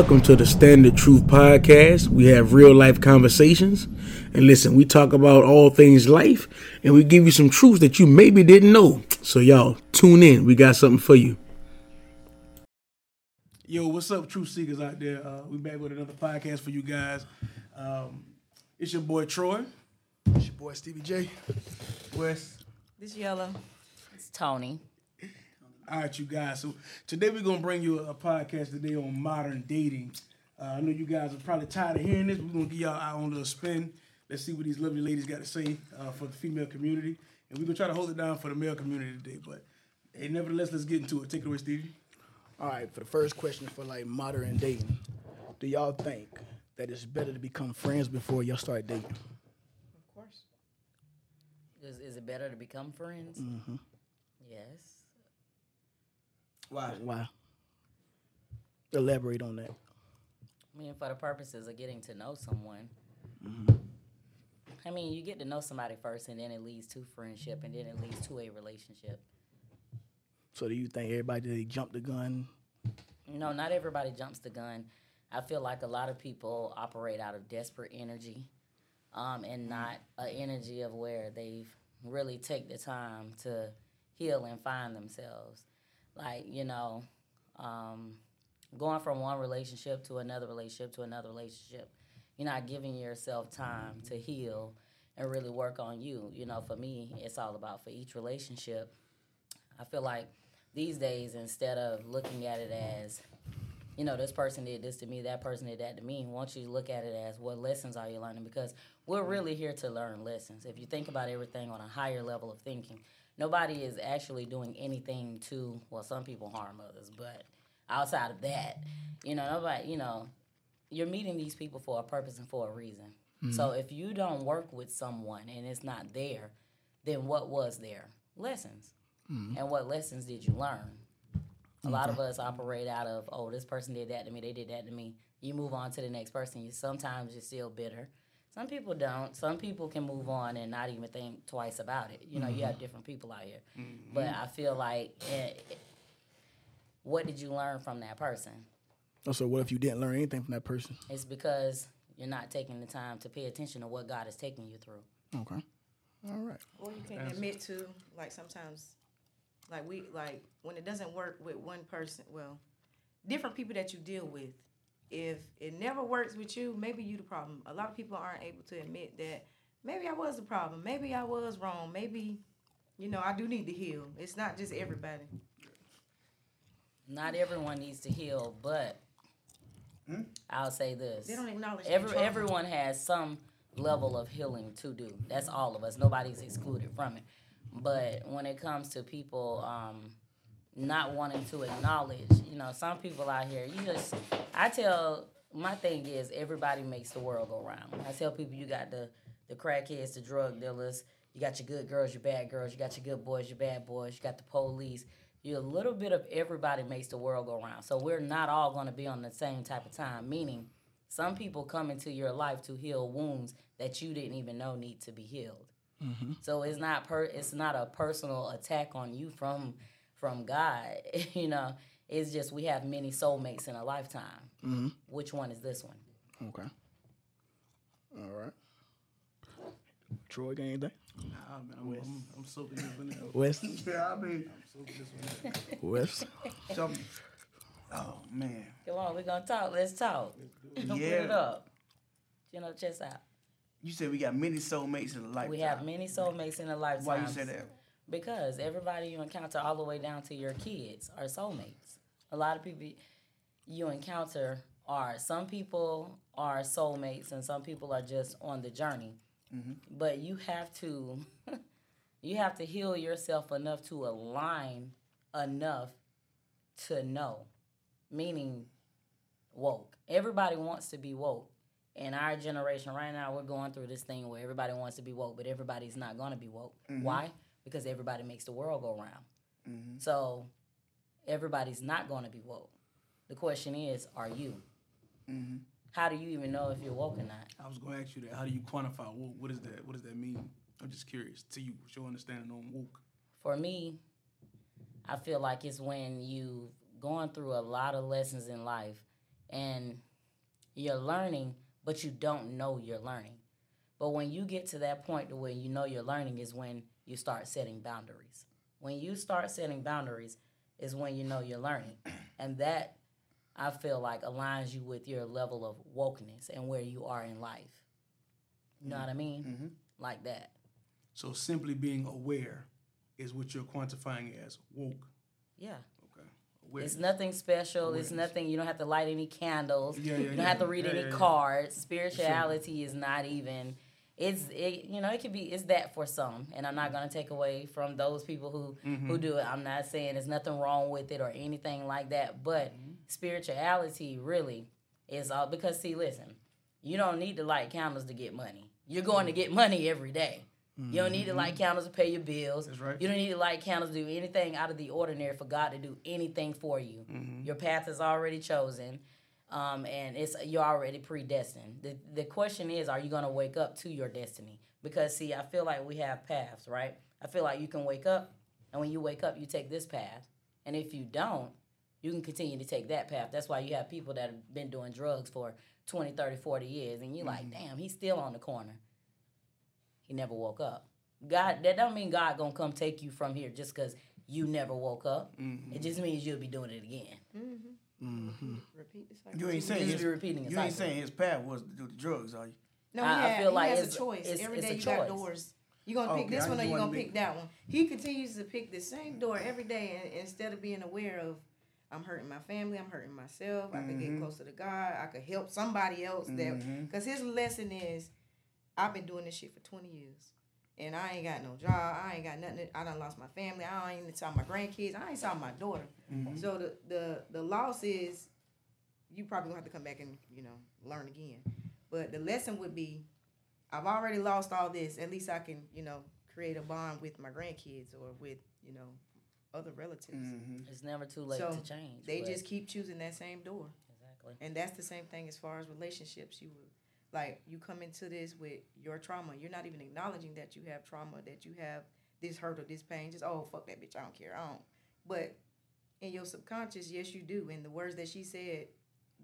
welcome to the Standard Truth Podcast. We have real life conversations. And listen, we talk about all things life and we give you some truths that you maybe didn't know. So, y'all, tune in. We got something for you. Yo, what's up, truth seekers out there? Uh, we back with another podcast for you guys. Um, it's your boy Troy. It's your boy Stevie J. Wes. This yellow. It's Tony. All right, you guys. So today we're gonna bring you a, podcast today on modern dating. Uh, I know you guys are probably tired of hearing this. We're gonna give y'all our own little spin. Let's see what these lovely ladies got to say uh, for the female community, and we're gonna try to hold it down for the male community today. But hey, nevertheless, let's get into it. Take it away, Stevie. All right, for the first question for like modern dating, do y'all think that it's better to become friends before y'all start dating? Of course. Is, is it better to become friends? Mm-hmm. Yes. Why? Why? Elaborate on that. I mean, for the purposes of getting to know someone. Mm-hmm. I mean, you get to know somebody first, and then it leads to friendship, and then it leads to a relationship. So, do you think everybody they jump the gun? No, not everybody jumps the gun. I feel like a lot of people operate out of desperate energy, um, and not an energy of where they've really take the time to heal and find themselves like you know um, going from one relationship to another relationship to another relationship. You're not giving yourself time to heal and really work on you. You know for me it's all about for each relationship. I feel like these days instead of looking at it as you know this person did this to me that person did that to me once you look at it as what lessons are you learning? Because we're really here to learn lessons. If you think about everything on a higher level of thinking nobody is actually doing anything to well some people harm others but outside of that you know nobody you know you're meeting these people for a purpose and for a reason mm-hmm. so if you don't work with someone and it's not there then what was there lessons mm-hmm. and what lessons did you learn a okay. lot of us operate out of oh this person did that to me they did that to me you move on to the next person you sometimes you're still bitter some people don't. Some people can move on and not even think twice about it. You know, mm-hmm. you have mm-hmm. different people out here. Mm-hmm. But I feel like, it, it, what did you learn from that person? Oh, so what if you didn't learn anything from that person? It's because you're not taking the time to pay attention to what God is taking you through. Okay. All right. Or you can admit to, like sometimes, like we like when it doesn't work with one person. Well, different people that you deal with if it never works with you, maybe you the problem. A lot of people aren't able to admit that maybe I was the problem. Maybe I was wrong. Maybe, you know, I do need to heal. It's not just everybody. Not everyone needs to heal, but hmm? I'll say this. They don't acknowledge Every, Everyone has some level of healing to do. That's all of us. Nobody's excluded from it. But when it comes to people um, not wanting to acknowledge. You know, some people out here, you just, I tell, my thing is everybody makes the world go round. I tell people you got the, the crackheads, the drug dealers, you got your good girls, your bad girls, you got your good boys, your bad boys, you got the police. You a little bit of everybody makes the world go round. So we're not all going to be on the same type of time. Meaning, some people come into your life to heal wounds that you didn't even know need to be healed. Mm-hmm. So it's not per it's not a personal attack on you from from God. you know, it's just we have many soulmates in a lifetime. Mm-hmm. Which one is this one? Okay. All right. Troy, got anything? Nah, man, I'm, West. I'm, I'm soaking this one in. West? yeah, I mean, I'm soaking this one in. West? oh, man. Come on, we're going to talk. Let's talk. Let's yeah. Put it up. Chin up, chest out. You said we got many soulmates in a lifetime. We have many soulmates in a lifetime. Why you say that? Because everybody you encounter, all the way down to your kids, are soulmates. A lot of people you encounter are some people are soulmates, and some people are just on the journey. Mm-hmm. But you have to you have to heal yourself enough to align enough to know, meaning woke. Everybody wants to be woke. In our generation right now, we're going through this thing where everybody wants to be woke, but everybody's not going to be woke. Mm-hmm. Why? Because everybody makes the world go round. Mm-hmm. So everybody's not going to be woke. The question is, are you? Mm-hmm. How do you even know if you're woke or not? I was going to ask you that. How do you quantify woke? What is that? What does that mean? I'm just curious. To you, what's your understanding on woke? For me, I feel like it's when you've gone through a lot of lessons in life and you're learning, but you don't know you're learning. But when you get to that point to where you know you're learning is when you start setting boundaries. When you start setting boundaries is when you know you're learning. And that I feel like aligns you with your level of wokeness and where you are in life. You know what I mean? Mm-hmm. Like that. So simply being aware is what you're quantifying as woke. Yeah. Okay. Awareness. It's nothing special. It's nothing. You don't have to light any candles. Yeah, yeah, you don't yeah. have to read any cards. Spirituality is not even. It's it. You know, it could be. It's that for some, and I'm not gonna take away from those people who Mm-hmm. who do it. I'm not saying there's nothing wrong with it or anything like that. But Mm-hmm. spirituality really is all because see, listen, you don't need to light candles to get money. You're going to get money every day. You don't need to light candles to pay your bills. Mm-hmm. That's right. You don't need to light candles to do anything out of the ordinary for God to do anything for you. Mm-hmm. Your path is already chosen, um, and it's you're already predestined. The the question is, are you going to wake up to your destiny? Because see, I feel like we have paths, right? I feel like you can wake up, and when you wake up, you take this path, and if you don't, you can continue to take that path. That's why you have people that have been doing drugs for 20, 30, 40 years, and you're like, mm-hmm. damn, he's still on the corner. He never woke up. God, that don't mean God gonna come take you from here just because you never woke up. Mm-hmm. It just means you'll be doing it again. Mm-hmm. Mm-hmm. Repeat the cycle. You ain't saying just his, repeating the you ain't saying his path was to do the drugs, are you? No, I- he, I feel he like has it's- a choice. it's- every it's day a you got doors. You're gonna pick Okay, this one or you're wanna gonna pick that one. He continues to pick the same door every day and, instead of being aware of I'm hurting my family, I'm hurting myself, I could get mm-hmm. closer to God, I could help somebody else that mm-hmm. because his lesson is I've been doing this shit for twenty years. And I ain't got no job. I ain't got nothing. I done lost my family. I ain't even saw my grandkids. I ain't saw my daughter. Mm-hmm. So the, the the loss is you probably gonna have to come back and you know learn again. But the lesson would be, I've already lost all this. At least I can you know create a bond with my grandkids or with you know other relatives. Mm-hmm. It's never too late So to change. They but- just keep choosing that same door, exactly. and that's the same thing as far as relationships. You would like you come into this with your trauma. You're not even acknowledging that you have trauma, that you have this hurt or this pain. Just oh fuck that bitch, I don't care. I don't. But in your subconscious, yes, you do. And the words that she said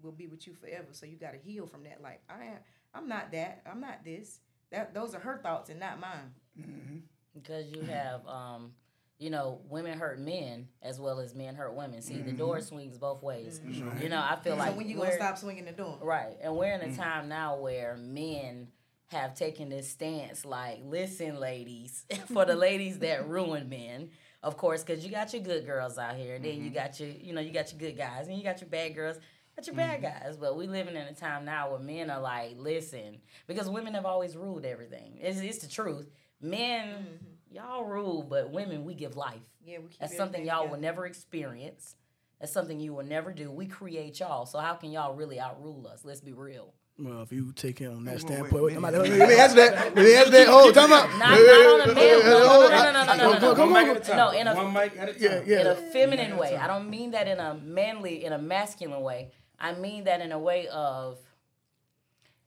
will be with you forever. So you got to heal from that. Like I am, I'm not that. I'm not this. That those are her thoughts and not mine. because you have um you know women hurt men as well as men hurt women. See the door mm-hmm. swings both ways. Mm-hmm. You know i feel like so when you gonna stop swinging the door? right. And we're in a mm-hmm. time now where men have taken this stance like listen ladies for the ladies that ruin men. Of course because you got your good girls out here and then you got your you know you got your good guys and you got your bad girls got your bad guys. But we living in a time now where men are like listen because women have always ruled everything. It's, it's the truth. Men y'all rule but women we give life Yeah, we keep that's something y'all together. will never experience that's something you will never do we create y'all so how can y'all really outrule us let's be real Well, if you take it on that standpoint, wait, wait, wait. let me let me answer that. Let me answer that. Oh, time out. not, not on a male no no no no no no no, no, no. One mic at a. No, in a- One mic at a time. Yeah, yeah. in a feminine way. I don't mean that in a manly, in a masculine way. I mean that in a way of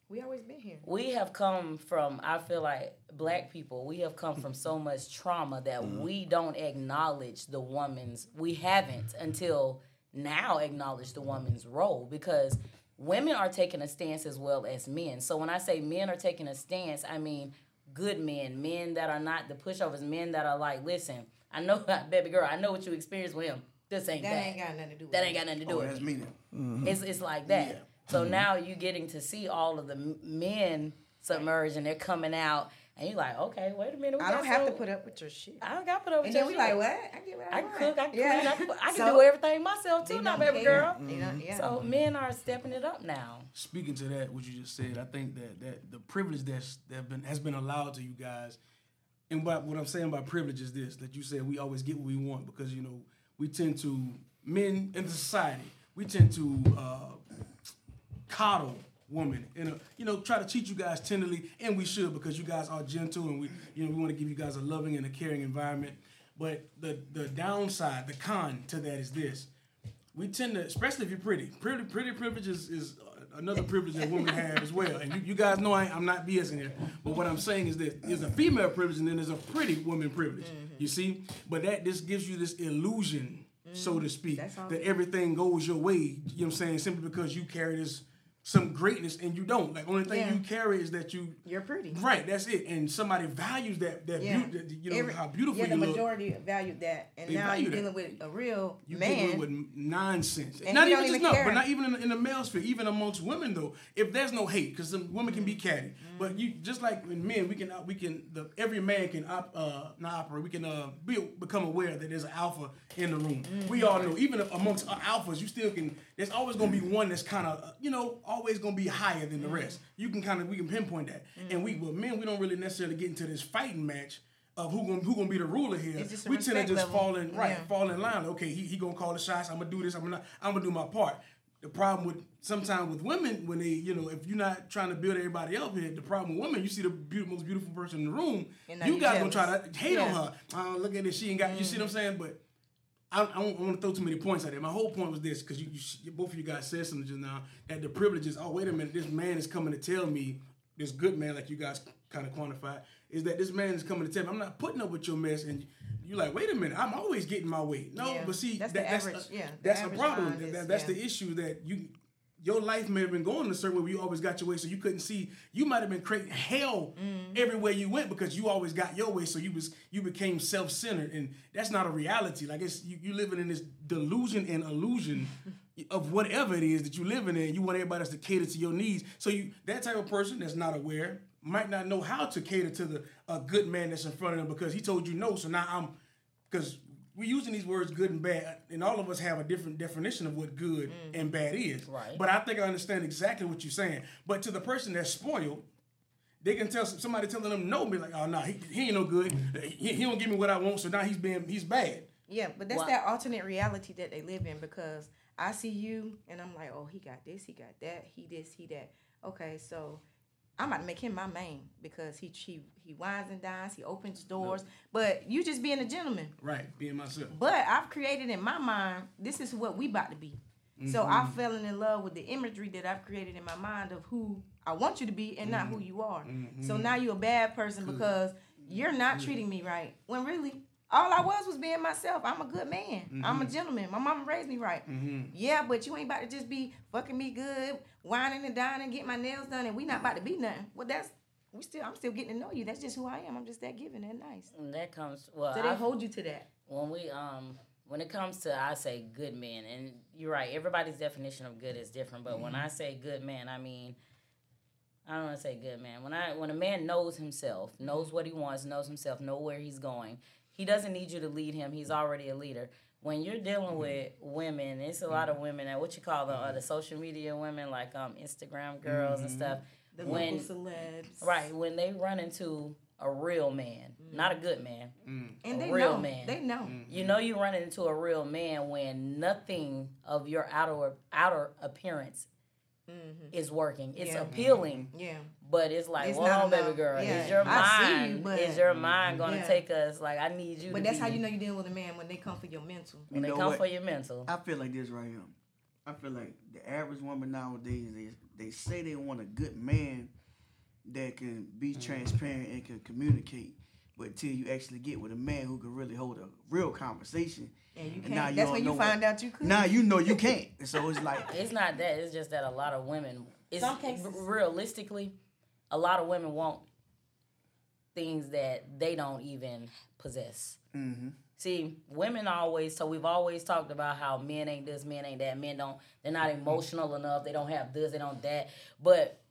We always been here. we have come from. I feel like black mm-hmm. people. We have come from so much trauma that mm-hmm. we don't acknowledge the woman's. We haven't until now acknowledged the mm-hmm. woman's role because women are taking a stance as well as men. So when I say men are taking a stance, I mean good men, men that are not the pushovers, men that are like, listen, I know, baby girl, I know what you experienced with him. This ain't That that. ain't got nothing to do with that it. ain't got nothing to do Oh, with that's it. me then. It's it's like that. So now you're getting to see all of the men submerge and they're coming out, and you're like, okay, wait a minute. we I don't have to put up with your shit. I don't got to put up with And your then we shit. like, what? I get what I, I can want. cook, I can Yeah. I can, I can So, do everything myself too, now, don't baby girl. They don't- yeah. So men are stepping it up now. Speaking to that, what you just said, I think that that the privilege that's that been has been allowed to you guys, and what what I'm saying by privilege is this: that you said we always get what we want because you know we tend to men in the society we tend to uh, coddle women and uh, you know try to treat you guys tenderly, and we should because you guys are gentle and we you know we want to give you guys a loving and a caring environment. But the the downside, the con to that is this: we tend to, especially if you're pretty, pretty pretty privilege is, is another privilege that women have as well. And you, you guys know I, I'm not BSing here, but what I'm saying is that there's a female privilege and then there's a pretty woman privilege. Mm-hmm. You see, but that this gives you this illusion, so to speak, that everything goes your way. You know what I'm saying? Simply because you carry this some greatness and you don't. Like only thing Yeah. you carry is that you You're pretty. right. That's it. And somebody values that that Yeah. beauty. that- You know Every- how beautiful yeah, the you look. majority valued that, and They now you're that. dealing with a real You man. dealing with nonsense. And not even just even no, but not even in, in the male sphere, even amongst women though. If there's no hate, because some women can be Mm-hmm. catty, but you just like in men, we can we can the every man can op, uh not operate. We can uh be, become aware that there's an alpha in the room. We Mm-hmm. all know, even amongst uh, alphas, you still can. There's always gonna be one that's kind of you know always gonna be higher than the Mm-hmm. rest. You can kind of we can pinpoint that, and we well men we don't really necessarily get into this fighting match. Of who gonna who gonna be the ruler here? It's just a we tend to just level. fall in right, Yeah. fall in line. Okay, he, he gonna call the shots. I'm gonna do this. I'm gonna I'm gonna do my part. The problem with sometimes with women when they you know if you're not trying to build everybody up here, the problem with women you see the beautiful, most beautiful person in the room, you guys gonna try to hate on Yeah. her. Oh, look at this, she ain't got. You see what I'm saying? But I, I don't want to throw too many points at it. My whole point was this because you, you both of you guys said something just now that the privileges. Oh wait a minute, this man is coming to tell me this good man like you guys kind of quantified is that this man is coming to tell me I'm not putting up with your mess and. You're like, wait a minute, I'm always getting my way. No, Yeah, but see, that's that, the that's average- a, yeah, that's the average problem. That- is- that's yeah. the issue that you your life may have been going a certain way where you always got your way, so you couldn't see. You might have been creating hell Mm-hmm. everywhere you went because you always got your way. So you was you became self centered, and that's not a reality. Like it's you, you living in this delusion and illusion of whatever it is that you're living in. You want everybody else to cater to your needs. So you that type of person that's not aware might not know how to cater to the a good man that's in front of them because he told you no. So now I'm because we're using these words good and bad, and all of us have a different definition of what good mm. and bad is. Right. But I think I understand exactly what you're saying. But to the person that's spoiled, they can tell somebody telling them no, be like, oh no, he, he ain't no good. He, he don't give me what I want, so now he's being he's bad. Yeah, but that's Why- that alternate reality that they live in because I see you and I'm like, oh, he got this, he got that, he this, he that. Okay, so I'm about to make him my main because he he he wines and dines, he opens doors, but you just being a gentleman. Right, being myself. But I've created in my mind, this is what we about to be. So Mm-hmm. I fell in love with the imagery that I've created in my mind of who I want you to be and not Mm-hmm. who you are. So now you're a bad person because you're not treating me right. When really, all I was was being myself. I'm a good man. I'm a Mm-hmm. gentleman. My mama raised me right. Yeah, but you ain't about to just be fucking me good, whining and dining, get my nails done, and we not about to be nothing. Well, that's we still. I'm still getting to know you. That's just who I am. I'm just that giving and nice. And that comes well. So they I- hold you to that. when we um when it comes to I say good men, and you're right, everybody's definition of good is different. But when I say good man, I mean I don't want to say good man. When I when a man knows himself, knows what he wants, knows himself, know where he's going, he doesn't need you to lead him. He's already a leader. When you're dealing with women, it's a lot of women that what you call the uh, the social media women, like um Instagram girls and stuff. The when celebs. right when they run into a real man, not a good man, And a they real know. man. They know. You know you run into a real man when nothing of your outer outer appearance is working. It's Mm-hmm. Appealing, Yeah. But it's like, It's hold not on, baby enough. girl, Yeah. is your I see you, mind but- is your mind gonna Yeah. take us? Like I need you. But to that's be, how you know you're dealing with a man when they come for your mental. when You they come what? for your mental. I feel like this right here. I feel like the average woman nowadays they they say they want a good man that can be Mm-hmm. transparent and can communicate, but until you actually get with a man who can really hold a real conversation, And you can't. now you that's when you find what- out you could. now you know you can't. So it's like It's not that. It's just that a lot of women. It's Some cases- realistically, a lot of women want things that they don't even possess. mm-hmm. See, women always so we've always talked about how men ain't this, men ain't that, men don't they're not mm-hmm. emotional enough, they don't have this, they don't that. But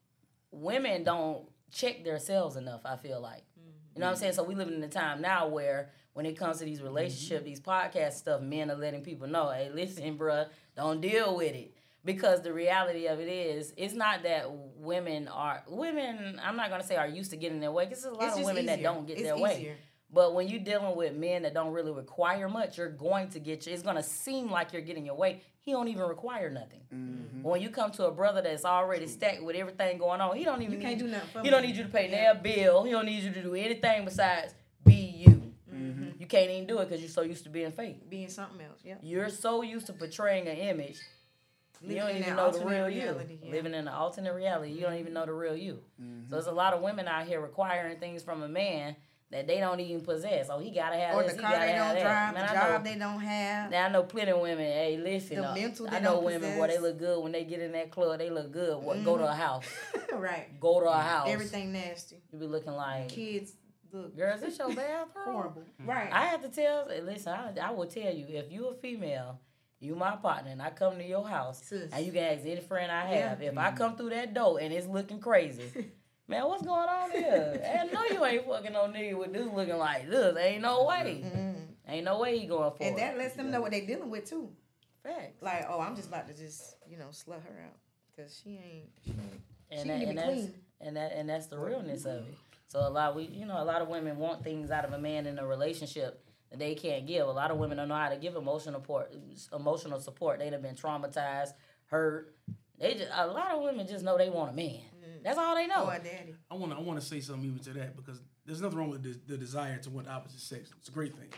women don't check themselves enough, I feel like. Mm-hmm. You know what I'm saying? So we live in a time now where when it comes to these relationships, mm-hmm. these podcast stuff, men are letting people know, hey, listen, bruh, don't deal with it. Because the reality of it is, it's not that women are women. I'm not gonna say are used to getting their way. Because there's a lot of women that don't get It's their way. But when you're dealing with men that don't really require much, you're going to get you. It's going to seem like you're getting your way. He don't even require nothing. Mm-hmm. When you come to a brother that's already stacked with everything going on, he don't even You can't you. do nothing for he don't need you to pay Yeah. their bill. He don't need you to do anything besides be you. Mm-hmm. You can't even do it because you're so used to being fake. Being something else. Yeah. You're so used to portraying an image you don't even know the real reality, you. yeah. Living in an alternate reality, you don't even know the real you. Mm-hmm. So there's a lot of women out here requiring things from a man that they don't even possess. Oh, he gotta have or this. the car they don't drive, Man, the job know, they don't have. now I know plenty of women. Hey, listen, The uh, mental I know women. Boy, they. Mm-hmm. look good when they get in that club. They look good. What? Go to a house. right. Go to a house. Everything nasty. You be looking like, Kids look girls, this your bathroom. horrible. Right. I have to tell. Listen, I, I will tell you if you a female, you my partner, and I come to your house, Sis. and you can ask any friend I Yeah. have. If I mm-hmm. come through that door and it's looking crazy, man, what's going on here? I know you ain't fucking no nigga with this looking like this. Ain't no way. Mm-hmm. Mm-hmm. Ain't no way he going for and it. And that lets them know what they dealing with too. Facts. Like, oh, I'm just about to just, you know, slut her out. Cause she ain't, she ain't and She that, and be that's clean. and that and that's the realness of it. So a lot we you know a lot of women want things out of a man in a relationship that they can't give. A lot of women mm-hmm. don't know how to give emotional support. Emotional support. They've been traumatized, hurt. They just a lot of women just know they want a man. Mm-hmm. That's all they know. or daddy. I want to I want to say something even to that because there's nothing wrong with the, the desire to want opposite sex. It's a great thing.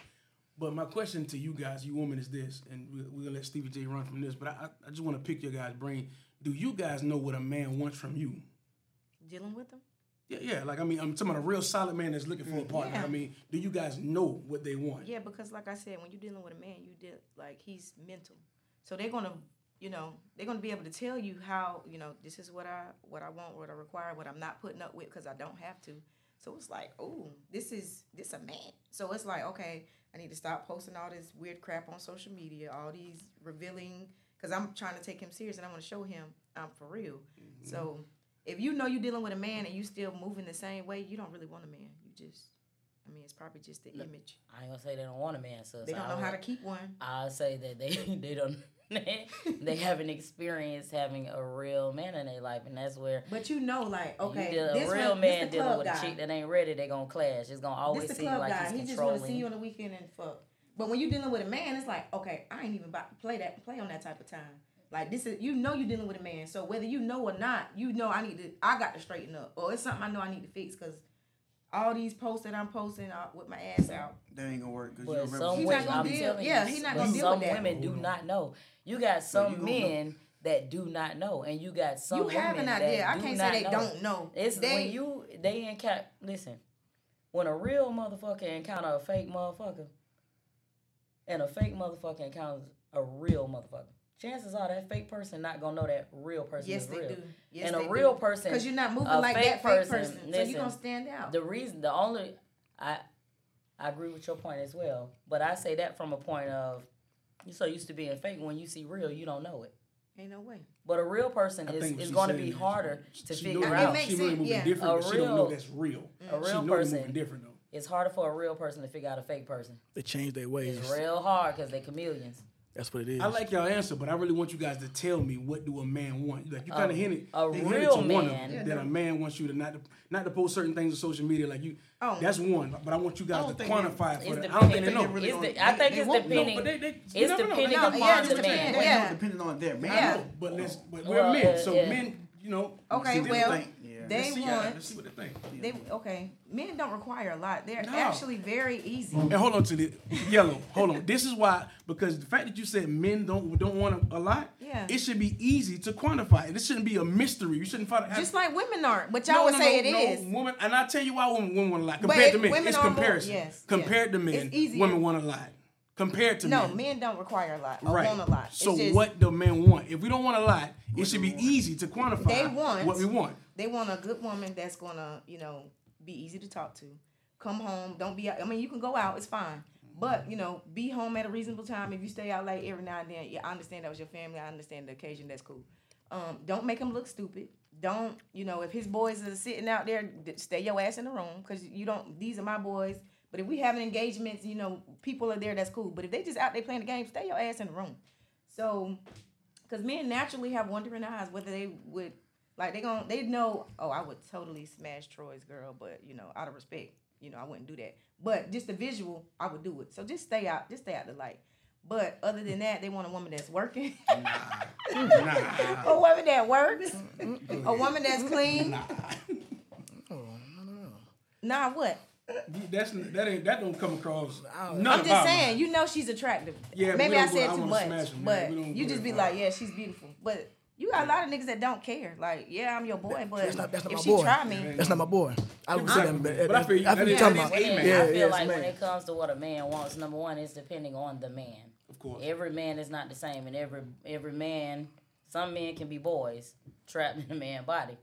But my question to you guys, you women, is this, and we, we're gonna let Stevie J run from this. But I, I- I just want to pick your guys' brain. Do you guys know what a man wants from you? Dealing with them? Yeah, yeah. Like I mean, I'm talking about a real solid man that's looking for a mm. partner. Yeah. I mean, do you guys know what they want? Yeah, because like I said, when you're dealing with a man, you deal like he's mental. So they're gonna, you know, they're gonna be able to tell you how, you know, this is what I what I want, what I require, what I'm not putting up with because I don't have to. So it's like, oh, this is this a man. So it's like, okay, I need to stop posting all this weird crap on social media, all these revealing, because I'm trying to take him serious and I want to show him I'm for real. Mm-hmm. So if you know you're dealing with a man and you still moving the same way, you don't really want a man. You just, I mean, it's probably just the image. I ain't gonna say they don't want a man, so They don't know how to keep one. I'll say that they they don't they haven't experienced having a real man in their life, and that's where But you know, like, okay, deal, a real one, man this dealing with guy. a chick that ain't ready, they gonna clash. It's gonna always this seem like guy. he's He just want to see you on the weekend and fuck. But when you're dealing with a man, it's like, okay, I ain't even about to play that, play on that type of time. Like this is, you know, you're dealing with a man. So whether you know or not, you know, I need to, I got to straighten up, or it's something I know I need to fix because all these posts that I'm posting uh, with my ass out. That ain't gonna work because But you're some He's not women, gonna I'm deal- telling yeah, he's not gonna deal some with that. women do not know. You got some gonna men that do not know, and you got some you have women an idea. I can't not say they know. don't know. It's they, when you they encounter. Listen, when a real motherfucker encounter a fake motherfucker, and a fake motherfucker encounters a real motherfucker, chances are that fake person not gonna know that real person yes, is they real. do. Yes, and a real do. person, because you're not moving like fake that fake person, person, so you're gonna stand out. The reason, the only, I, I agree with your point as well, but I say that from a point of, you're so used to being fake. When you see real, you don't know it. Ain't no way. But a real person I is, think what is she's going to be is harder to she figure know, It out. makes She know they moving yeah. different, A but she don't know real- that's real. A she real know person- moving different though. It's harder for a real person to figure out a fake person. They change their ways. It's real hard because they chameleons. That's what it is. I like y'all answer, but I really want you guys to tell me what do a man want. Like you kind of hinted, a you hinted real to one of man- them, that a man wants you to not to, not to post certain things on social media. Like you, Oh. that's one. But I want you guys to quantify it for them. depending- I don't think they know. really It's the- I think they it's won't depending. but they- they- it's never know. depending They No, upon yeah, the just man. depend- Well, Yeah. yeah. depending on their man. I Yeah. know, but let's, but we're Well, men, so yeah. men, you know. Okay, see what they well, think. Yeah. They Let's see, uh, want. let's see what they think. They okay. Men don't require a lot. They're No. actually very easy. And hold on to the yellow. Hold on. This is why because the fact that you said men don't don't want a, a lot. Yeah. It should be easy to quantify. it. This shouldn't be a mystery. You shouldn't find it. Just like women aren't, but y'all No, would no, say no, it no, is. Woman, and I tell you why women, women want a lot But compared to men. women It's are more- comparison. yes, compared yes. to men, It's women want a lot. Compared to men. No, men. men don't require a lot. Or Right. want a lot. It's So just- what do men want? If we don't want a lot, it should be easy to quantify They want- what we want. They want a good woman that's gonna, you know, be easy to talk to. Come home, don't be. I mean, you can go out, it's fine, but you know, be home at a reasonable time. If you stay out late every now and then, yeah, I understand that was your family. I understand the occasion. That's cool. Um, don't make him look stupid. Don't, you know, if his boys are sitting out there, stay your ass in the room because you don't. These are my boys. But if we having engagements, you know, people are there. That's cool. But if they just out there playing the game, stay your ass in the room. So, because men naturally have wondering eyes whether they would like they gon' they know oh I would totally smash Troy's girl but you know out of respect you know I wouldn't do that but just the visual I would do it so just stay out just stay out the light but other than that they want a woman that's working Nah. a woman that works a woman that's clean Oh, no, no, no. nah what That's that ain't that don't come across. don't- I'm just saying, mine. you know she's attractive. Yeah, maybe I said too wanna much, but man. We don't you just be like, yeah, she's beautiful. But you got a lot of niggas that don't care. Like, yeah, I'm your boy, but That's not- that's not if my she boy. try me, That's not my boy. I would say Exactly. that, but, But I feel you. I feel That you talking about. is When a it- man. Yeah, I feel yeah, like when man. it comes to what a man wants, number one, is depending on the man. Of course. Every man is not the same, and every every man, some men can be boys trapped in a man body,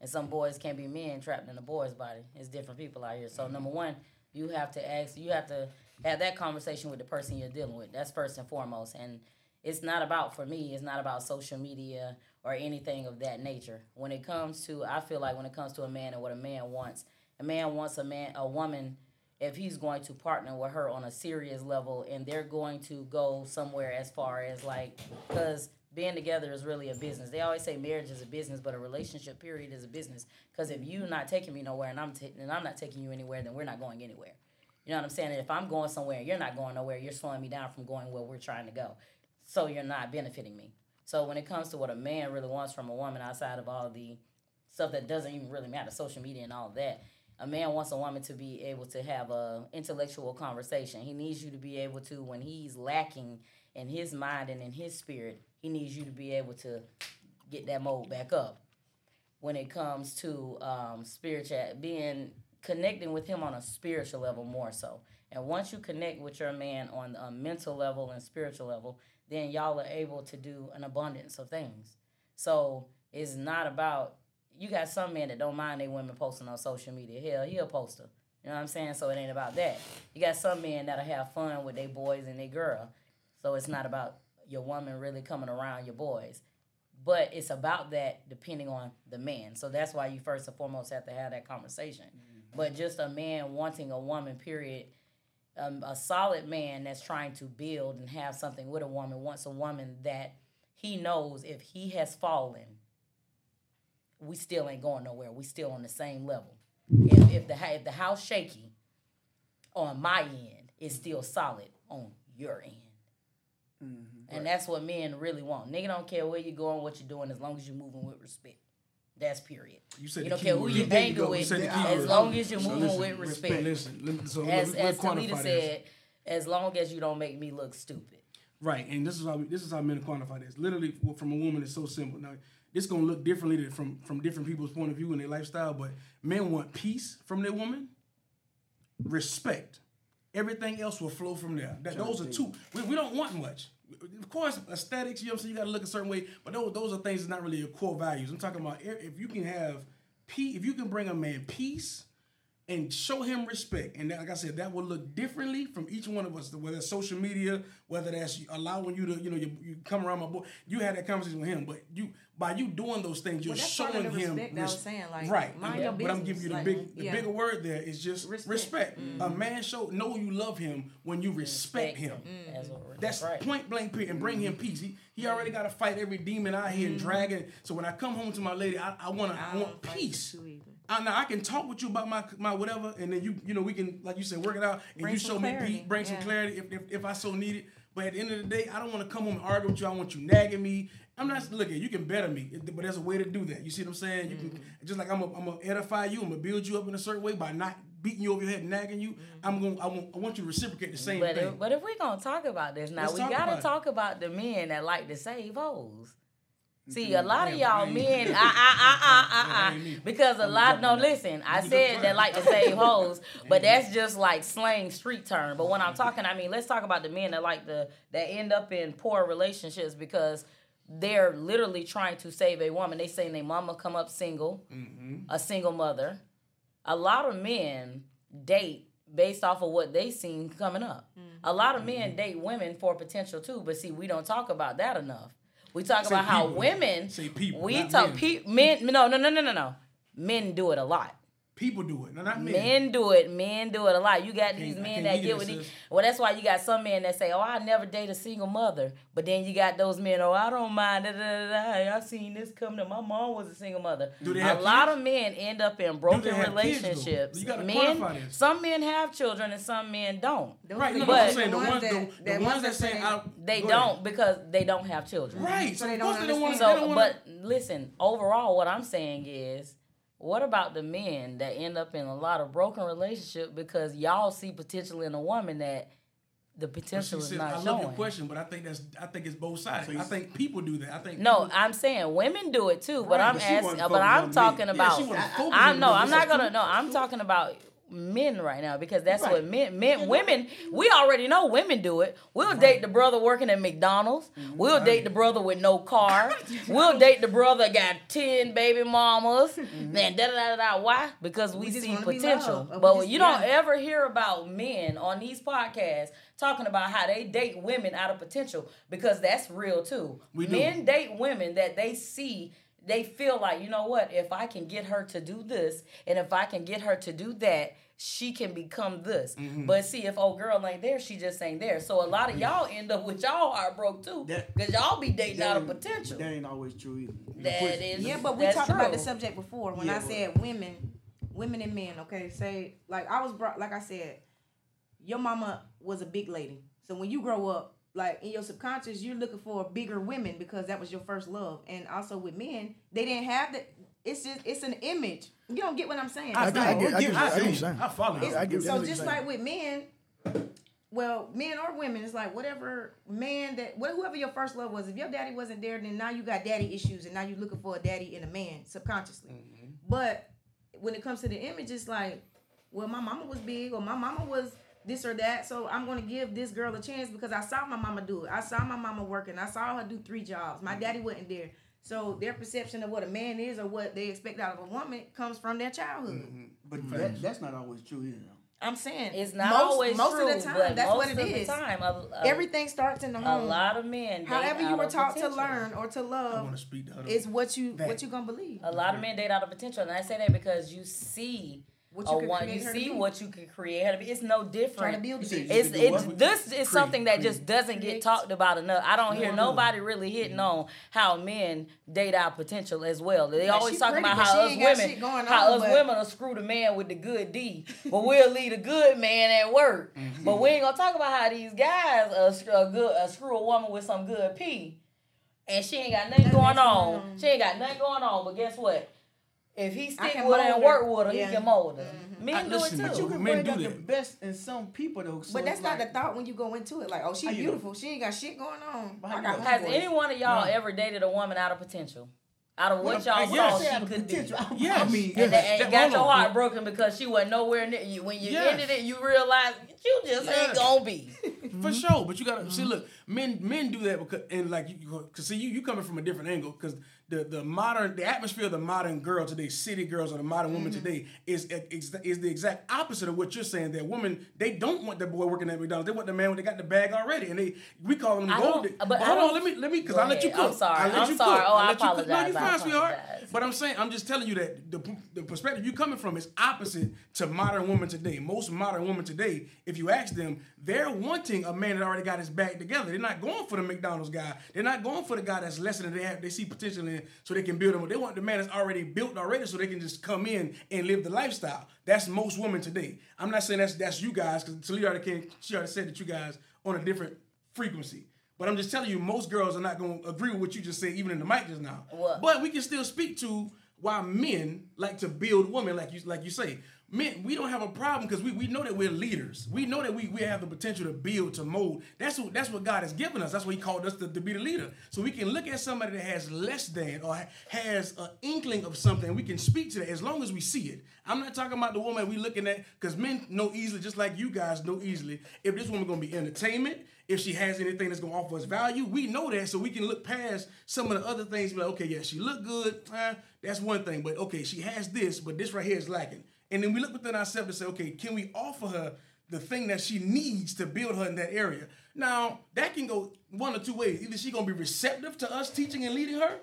and some boys can be men trapped in a boy's body. It's different people out here. So mm-hmm. number one, you have to ask, you have to have that conversation with the person you're dealing with. That's first and foremost, and it's not about for me. It's not about social media or anything of that nature. When it comes to, I feel like when it comes to a man and what a man wants, a man wants a man, a woman if he's going to partner with her on a serious level and they're going to go somewhere as far as like because being together is really a business they always say marriage is a business but a relationship period is a business because if you're not taking me nowhere and i'm ta- and i'm not taking you anywhere then we're not going anywhere you know what i'm saying and if i'm going somewhere and you're not going nowhere you're slowing me down from going where we're trying to go so you're not benefiting me so when it comes to what a man really wants from a woman outside of all the stuff that doesn't even really matter social media and all that a man wants a woman to be able to have a intellectual conversation. He needs you to be able to when he's lacking in his mind and in his spirit, he needs you to be able to get that mode back up. When it comes to um, spiritual being connecting with him on a spiritual level more so. And once you connect with your man on a mental level and spiritual level, then y'all are able to do an abundance of things. So it's not about you got some men that don't mind their women posting on social media. Hell, he a poster. You know what I'm saying? So it ain't about that. You got some men that'll have fun with their boys and their girl. So it's not about your woman really coming around your boys. But it's about that depending on the man. So that's why you first and foremost have to have that conversation. Mm-hmm. But just a man wanting a woman, period. Um, a solid man that's trying to build and have something with a woman wants a woman that he knows if he has fallen, we still ain't going nowhere. We still on the same level. If, if the if the house shaky on my end, it's still solid on your end. And that's what men really want. Nigga don't care where you're going, what you're doing, as long as you're moving with respect. That's period. You said You the don't key care who you There hang go. You with, the as long as you're So moving listen, with respect. Listen, let me- so As let, as Talita said, as long as you don't make me look stupid. Right, and this is how we, this is how men quantify this. Literally, from a woman, it's so simple. Now, this gonna look differently from from different people's point of view and their lifestyle. But men want peace from their woman, respect. Everything else will flow from there. That, those are two. We, we don't want much. Of course, aesthetics. You know what I'm saying. You got to look a certain way, but those those are things that's not really your core values. I'm talking about if you can have peace. If you can bring a man peace and show him respect. And that, like I said, that will look differently from each one of us. Whether it's social media, whether that's allowing you to, you know, you, you come around my boy. You had that conversation with him, but you by you doing those things, you're Well, that's showing him respect that I was res- saying, like, right. mind I'm- your but I'm giving you the like, big, the yeah. bigger word there is just respect. Respect. Mm-hmm. A man show know you love him when you respect him. That's, mm. what, That's right. point blank period, and bring him mm-hmm. peace. He, he already got to fight every demon out here and mm-hmm. dragon. So when I come home to my lady, I, I want to I, I want don't fight peace. I, now I can talk with you about my my whatever, and then you you know we can like you said work it out, and Bring you show me clarity, peace, bring some clarity if, if if I so need it. But at the end of the day, I don't want to come home and argue with you. I want you nagging me. I'm not looking. You can better me, but there's a way to do that. You see what I'm saying? You Mm-hmm. can just like I'm gonna I'm gonna edify you. I'm gonna build you up in a certain way by not beating you over your head and nagging you. I'm gonna I want I want you to reciprocate the same But thing. if, but if we're gonna talk about this now, Let's we talk gotta about talk about the men that like to save hoes. See, Mm-hmm. a lot of y'all men, ah, ah, ah, ain't me. I, because a I'm lot. No, talking listen, I said they like to save hoes, but that's just like slang street term. But when I'm talking, I mean, let's talk about the men that like the that end up in poor relationships because they're literally trying to save a woman. They saying their mama come up single, Mm-hmm. a single mother. A lot of men date based off of what they seen coming up. Mm. A lot of men date women for potential too, but see, we don't talk about that enough. We talk about how women. Say people, We talk men. pe- men. No, no, no, no, no, no. Men do it a lot. People do it, no, not men. Men do it. Men do it a lot. You got these men that get with that, these. Well, that's why you got some men that say, "Oh, I never date a single mother." But then you got those men, "Oh, I don't mind." Da, da, da, da. I seen this coming up. My mom was a single mother. Do they a have lot kids? of men end up in broken have kids, relationships. You gotta men, quantify this. some men have children and some men don't. Right, are no, the but But- saying the ones, the, that- the ones that say say- I, They don't ahead. because they don't have children. Right, so So they don't course they don't. So, they don't wanna, but listen, overall, what I'm saying is What about the men that end up in a lot of broken relationship because y'all see potential in a woman that the potential is said, not I love your question, but I think that's I think it's both sides. I think people do that. I think No, people- I'm saying women do it too, but Right, I'm but asking, but I'm on me. talking Yeah, about. she wasn't I on know. I'm not gonna. cool. No, I'm talking about men right now because that's what men, men, women. We already know women do it. We'll date the brother working at McDonald's. Mm-hmm. We'll date the brother with no car. we'll date the brother got ten baby mamas. Man, da da da da. Why? Because we, We see potential. loved, or we But just- you don't ever hear about men on these podcasts talking about how they date women out of potential because that's real too. We do. Men date women that they see they feel like you know what if i can get her to do this and if i can get her to do that she can become this Mm-hmm. but see if old girl ain't there she just ain't there so a lot of y'all end up with y'all heart broke too because y'all be dating out of potential That ain't always true either. That Push- is- Yeah, but we That's talked about the subject before when Yeah, I but- said women, women and men. Okay, say like I was brought, like I said, your mama was a big lady. So when you grow up, like in your subconscious, you're looking for bigger women because that was your first love. And also with men, they didn't have that. It's just it's an image. You don't get what I'm saying. I It's get- like- I get- I get- I, I get what do. you're saying. I follow you. it's- I get so just saying. like with men, well, men or women, it's like whatever man that wh- whoever your first love was. If your daddy wasn't there, then now you got daddy issues, and now you're looking for a daddy in a man subconsciously. Mm-hmm. But when it comes to the image, it's like, well, my mama was big, or my mama was this or that, so I'm gonna give this girl a chance because I saw my mama do it. I saw my mama working. I saw her do three jobs. Mm-hmm. My daddy wasn't there. So their perception of what a man is or what they expect out of a woman comes from their childhood. Mm-hmm. But that, that's not always true either. though. I'm saying it's not most, always most true of the time. That's most what it of the time a, a, Everything starts in the home. a lot of men date However you were of taught to learn or to love to speak to her. is what you That. what you gonna believe. a lot of men date out of potential and i say that because you see What you can one, you see what you can create her to be. It's no different. Trying to build You a said bitch. you It's can it's this is Create, something that create. just doesn't get talked about enough. I don't hear No, nobody really hitting on how men date out potential as well. They Like, always she talk pretty, about how she us women, shit going how us women will screw the man with the good D, but we'll leave the good man at work. Mm-hmm. But we ain't gonna talk about how these guys uh, sc- uh, good, uh, screw a woman with some good P, and she ain't got nothing Nothing going going on. on. She ain't got nothing going on. But guess what? If he stick can with her and work her. with her, Yeah. he can mold her. Mm-hmm. I- Men do listen, it but too. You can Men bring do out the best in some people though. So But that's not like, the thought when you go into it. Like, oh, How she's you beautiful. She ain't got shit going on. But how I you got? Has any one of y'all No. ever dated a woman out of potential? Out of what Well, y'all yes. saw Say out she of could do. potential. I- Yes. I mean, And, Yes. and got your heart broken because she wasn't nowhere near you. When you Yes. ended it, you realized you just ain't gonna be. For sure, but you gotta see. Look, men men do that because and like you, cause see you you coming from a different angle because the the modern the atmosphere of the modern girl today, city girls or the modern woman mm-hmm. today is is the exact opposite of what you're saying. That women they don't want the boy working at McDonald's. They want the man when they got the bag already, and they we call them I gold. don't- but But, hold on, let me let me because I let you cook. I'm sorry. I let I'm you sorry. cook. Oh, I I let you cook. No, apologize. I fine, sweetheart. But I'm saying, I'm just telling you that the, the perspective you're coming from is opposite to modern women today. Most modern women today, if you ask them, they're wanting a man that already got his back together. They're not going for the McDonald's guy. They're not going for the guy that's less than they have. They see potential in, so they can build them. They want the man that's already built already, so they can just come in and live the lifestyle. That's most women today. I'm not saying that's that's you guys, because Talia already came, she already said that you guys on a different frequency. But I'm just telling you, most girls are not going to agree with what you just said, even in the mic just now. What? But we can still speak to why men like to build women, like you like you say. Men, we don't have a problem because we, we know that we're leaders. We know that we, we have the potential to build, to mold. That's what that's what God has given us. That's what He called us to, to be the leader. So we can look at somebody that has less than or has an inkling of something. We can speak to that as long as we see it. I'm not talking about the woman we're looking at because men know easily, just like you guys know easily, if this woman gonna be entertainment, if she has anything that's gonna offer us value, we know that, so we can look past some of the other things. Be like, okay, yeah, she look good, eh, that's one thing, but okay, she has this, but this right here is lacking. And then we look within ourselves and say, okay, can we offer her the thing that she needs to build her in that area? Now that can go one or two ways. Either she gonna be receptive to us teaching and leading her,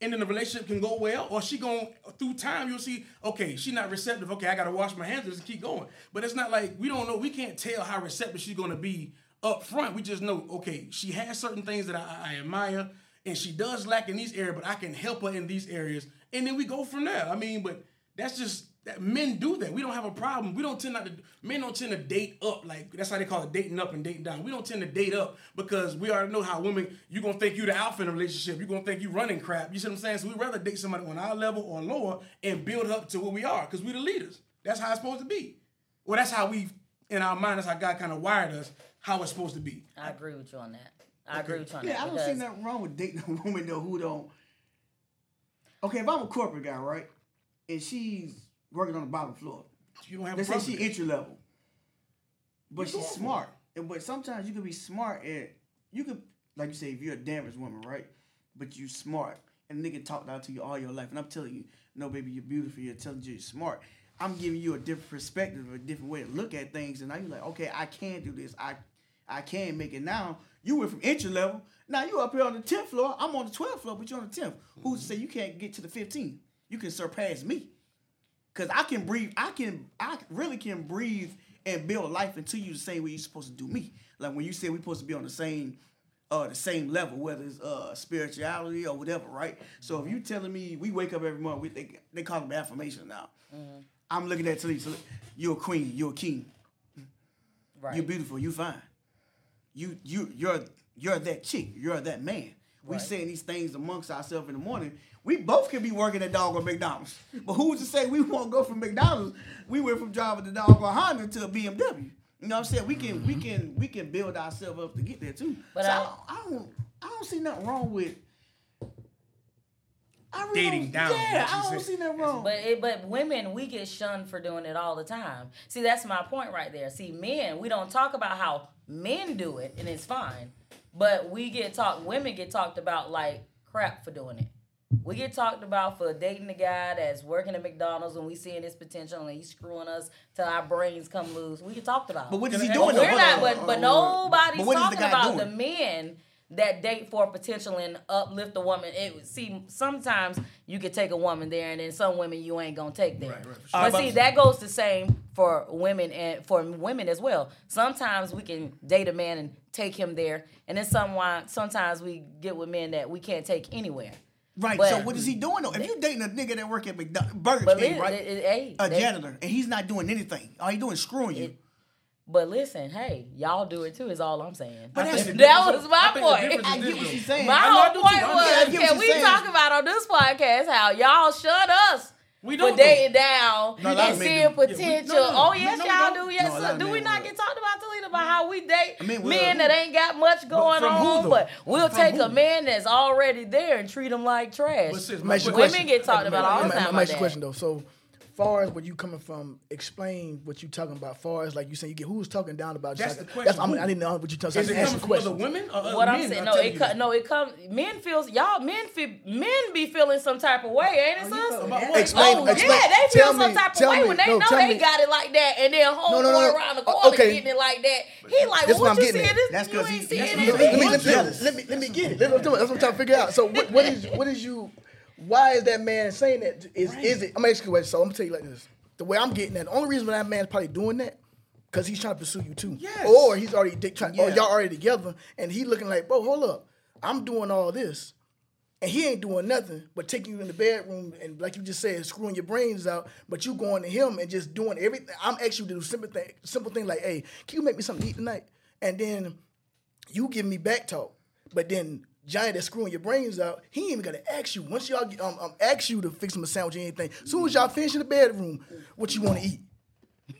and then the relationship can go well, or she going through time you'll see, okay, she's not receptive. Okay, I gotta wash my hands and keep going. But it's not like we don't know. We can't tell how receptive she's gonna be up front. We just know, okay, she has certain things that I, I admire, and she does lack in these areas, but I can help her in these areas, and then we go from there. I mean, but that's just that men do that. We don't have a problem. We don't tend not to. Men don't tend to date up. Like that's how they call it dating up and dating down. We don't tend to date up because we already know how women. You gonna think you the alpha in a relationship. You gonna think you running crap. You see what I'm saying? So we rather date somebody on our level or lower and build up to where we are because we the leaders. That's how it's supposed to be. Well, that's how we in our mind. That's how God kind of wired us. How it's supposed to be. I agree with you on that. I agree with you on Yeah, that. I don't see nothing wrong with dating a woman though who don't. Okay, if I'm a corporate guy, right, and she's working on the bottom floor, You don't have a say she entry level, but she's go for it. smart. And but sometimes you could be smart at you could like you say if you're a damaged woman, right, but you smart and nigga talked out to you all your life, and I'm telling you, no, baby, you're beautiful, you're intelligent, you're smart. I'm giving you a different perspective, a different way to look at things, and now you're like, okay, I can do this. I I can make it now. You went from entry level. Now you up here on the 10th floor. I'm on the 12th floor, but you're on the 10th. Who's to say you can't get to the 15th? You can surpass me. Cause I can breathe. I can. I really can breathe and build life into you the same way you're supposed to do me. Like when you say we're supposed to be on the same, uh, the same level, whether it's uh spirituality or whatever, right? So if you telling me we wake up every morning, we they, they call them affirmation now. I'm looking at Talisa. You're a queen. You're a king. right. You're beautiful. You fine. You you you're you're that chick. You're that man. We saying these things amongst ourselves in the morning. We both can be working at dog on McDonald's. But who's to say we won't go from McDonald's? We went from driving the dog on Honda to a BMW. You know what I'm saying? We can we can we can build ourselves up to get there too. But so I, I- don't, I don't I don't see nothing wrong with I really Dating down, Yeah, I don't said. see nothing wrong. But it, but women, we get shunned for doing it all the time. See, that's my point right there. See, men, we don't talk about how men do it, and it's fine. But we get talked. Women get talked about like crap for doing it. We get talked about for dating a guy that's working at McDonald's and we seeing his potential and he's screwing us till our brains come loose. We get talked about. But what is he doing? though? We're not, but, hold but nobody's But what is the talking about doing? the men that date for potential and uplift a woman. It see sometimes you could take a woman there, and then some women you ain't gonna take there. Right, right, for But sure. see, that goes the same for women and for women as well. Sometimes we can date a man and take him there, and then someone sometimes we get with men that we can't take anywhere. Right. But- so what is he doing though? If you dating a nigga that work at McDonald's, Burger King, li- right? it- it- hey, a they- janitor, and he's not doing anything. All he doing is screwing you. It- But listen, hey, y'all do it too. Is all I'm saying. But that's- that was my think the point. I get what though. she's saying. My I whole point was, get can we saying. talk about on this podcast how y'all shut us We for don't. dating down No, a lot and of seeing do. Yeah, we- potential? no, no, oh yes, no, y'all don't. do. Yes, No, sir. do we not will. get talked about Talita about mm. how we date I mean, well, men that ain't got much going from who, on, though? but we'll From take who? a man that's already there and treat him like trash. But sis, Let my me ask you a question- question. Women get talked about all the time let me about ask you a question though. So, far as where you coming from, explain what you talking about. Far as like you saying, you get who's talking down about. you. That's Like, the question. That's I, mean, Who? I didn't know what you talking. Is So it I asked coming you from other questions. women or other what I'm saying, no, it you co- no, it comes. Men feels y'all men feel men be feeling some type of way, ain't it, Oh, you sis? feel- Explain- oh explain- yeah, they feel tell some me- type of way me- when they no, know they me- got it like that, and then homeboy no, no, no. around the Uh, corner okay. getting it like that. He like, That's what what I'm you getting seeing this? That's you 'cause ain't he- seeing it. Let me, let, me, let, me, let me let get it. That's what I'm trying to figure out. So what, what is what is you? Why is that man saying that? Is is it? I'm gonna you a question. So I'm gonna tell you like this. The way I'm getting that, the only reason why that man's probably doing that, because he's trying to pursue you too. Yes. Or he's already dick trying. Or Yeah. y'all already together, and he looking like, bro, hold up, I'm doing all this. And he ain't doing nothing but taking you in the bedroom and, like you just said, screwing your brains out. But you going to him and just doing everything. I'm asking you to do simple thing, simple thing like, "Hey, can you make me something to eat tonight?" And then you give me back talk. But then Johnny that's screwing your brains out, he ain't even gotta ask you. Once y'all get- um, um ask you to fix him a sandwich or anything, as soon as y'all finish in the bedroom, what you want to eat.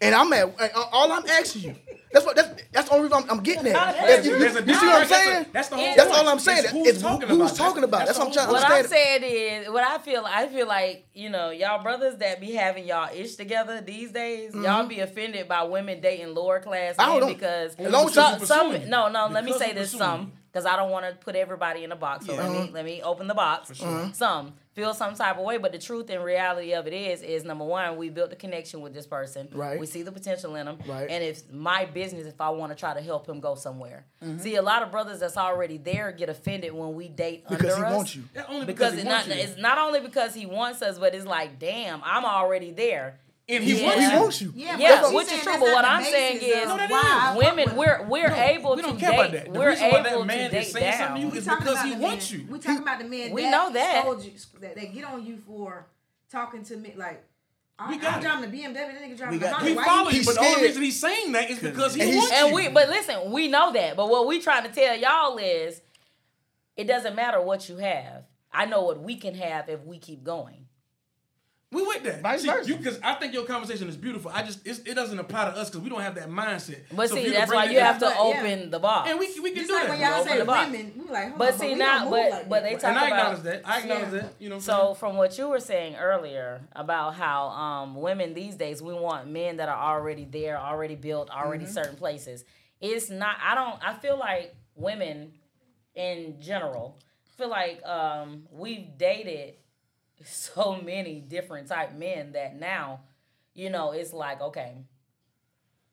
And I'm at all I'm asking you. That's what that's that's the only reason I'm, I'm getting at. There's- You- you, you see what I'm difference. That's the- saying? that's the whole That's all I'm saying. It's who's It's talking who's about. talking about. That's That's, what I'm trying to What I'm saying is, what I feel, I feel like you know, y'all brothers that be having y'all ish together these days, y'all be offended by women dating lower class Mm-hmm. I men don't because long as some, you're some pursuing. no, no. Let me say this: some because I don't want to put everybody in a box. So let Uh-huh. me let me open the box. Some feel some type of way, but the truth and reality of it is, is number one, we built a connection with this person. Right. We see the potential in them. Right. And it's my business if I want to try to help him go somewhere. Mm-hmm. See, a lot of brothers that's already there get offended when we date Because under he us wants you. Yeah, only because, because he it's not you. it's not only because he wants us, but it's like, damn, I'm already there. And he Yeah. wants He you. wants you. Yeah, Yeah, but which is true, but what I'm saying basis is No, that why is. Women, we're we're No, able we to don't care about date. that. The We're reason why that able man to is date saying something to you We is talking because about he the wants men. you. We talking about the men We know that. told you that they get on you for talking to me like We I, got I'm it. driving the BMW. That nigga driving We the got Honda. He Why follows you- you, but the only reason he's saying that is because he And he's- wants And you. we, but listen, we know that. But what we trying to tell y'all is, it doesn't matter what you have. I know what we can have if we keep going. We with that. Vice see, versa. you because I think your conversation is beautiful. I just it's, it doesn't apply to us because we don't have that mindset. But So see, that's why you have to But, yeah. open the box. and we we can Just do like that. when y'all say the box. women, we like, hold But on, see, we now- but- move like but that. they and talk I about- acknowledge that. I acknowledge Yeah. that. You know. What I'm So from what you were saying earlier about how um, women these days we want men that are already there, already built, already certain places. It's not. I don't. I feel like women in general feel like um, we've dated so many different type men that now, you know, it's like okay.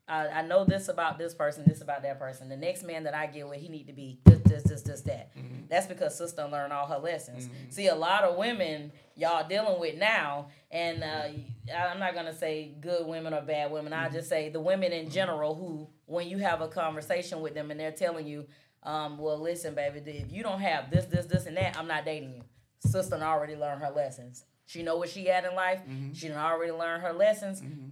I, I know this about this person, this about that person. The next man that I get with, he need to be this, this, this, this, that. That's because sister learned all her lessons. See, a lot of women y'all dealing with now, and uh, I'm not gonna say good women or bad women. I just say the women in general who, when you have a conversation with them and they're telling you, um, well, listen, baby, if you don't have this, this, this, and that, I'm not dating you. Sister already learned her lessons. She know what she had in life. Mm-hmm. She done already learned her lessons, mm-hmm.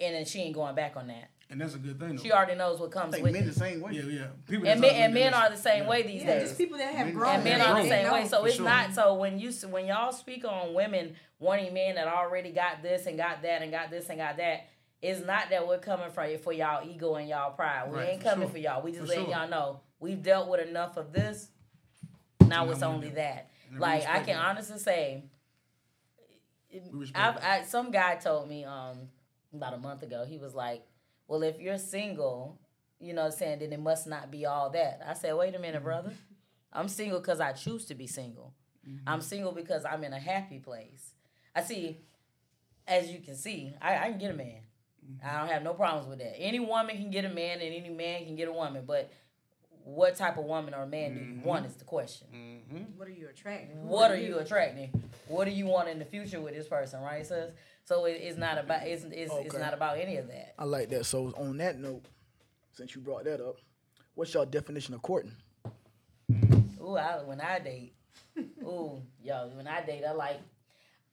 and then she ain't going back on that. and that's a good thing. Though. She already knows what I comes think with men it. the same way. yeah, yeah. People And men, and men are the same yeah. way these Yeah, days. just people that have Men- grown. And men Yeah, are the same They way. So For it's sure. not so when you when y'all speak on women wanting men that already got this and got that and got this and got that, it's not that we're coming for you for y'all ego and y'all pride. We Right, ain't for coming sure. for y'all. We just For letting sure. y'all know we've dealt with enough of this. Now Now it's only do. that. Like I can that. honestly say, I've. I, some guy told me um about a month ago. He was like, "Well, if you're single, you know, what I'm saying then it must not be all that." I said, "Wait a minute, brother. I'm single because I choose to be single. I'm single because I'm in a happy place. I see, as you can see, I, I can get a man. I don't have no problems with that. Any woman can get a man, and any man can get a woman. But what type of woman or man do you mm-hmm. want is the question. Mm-hmm. What are you attracting? Who What are you attracting? What do you want in the future with this person, right, sis? So it, it's not about it's, it's, it's not about any of that. I like that. So on that note, since you brought that up, what's your definition of courting? Ooh, I, when I date, ooh, yo, when I date, I like,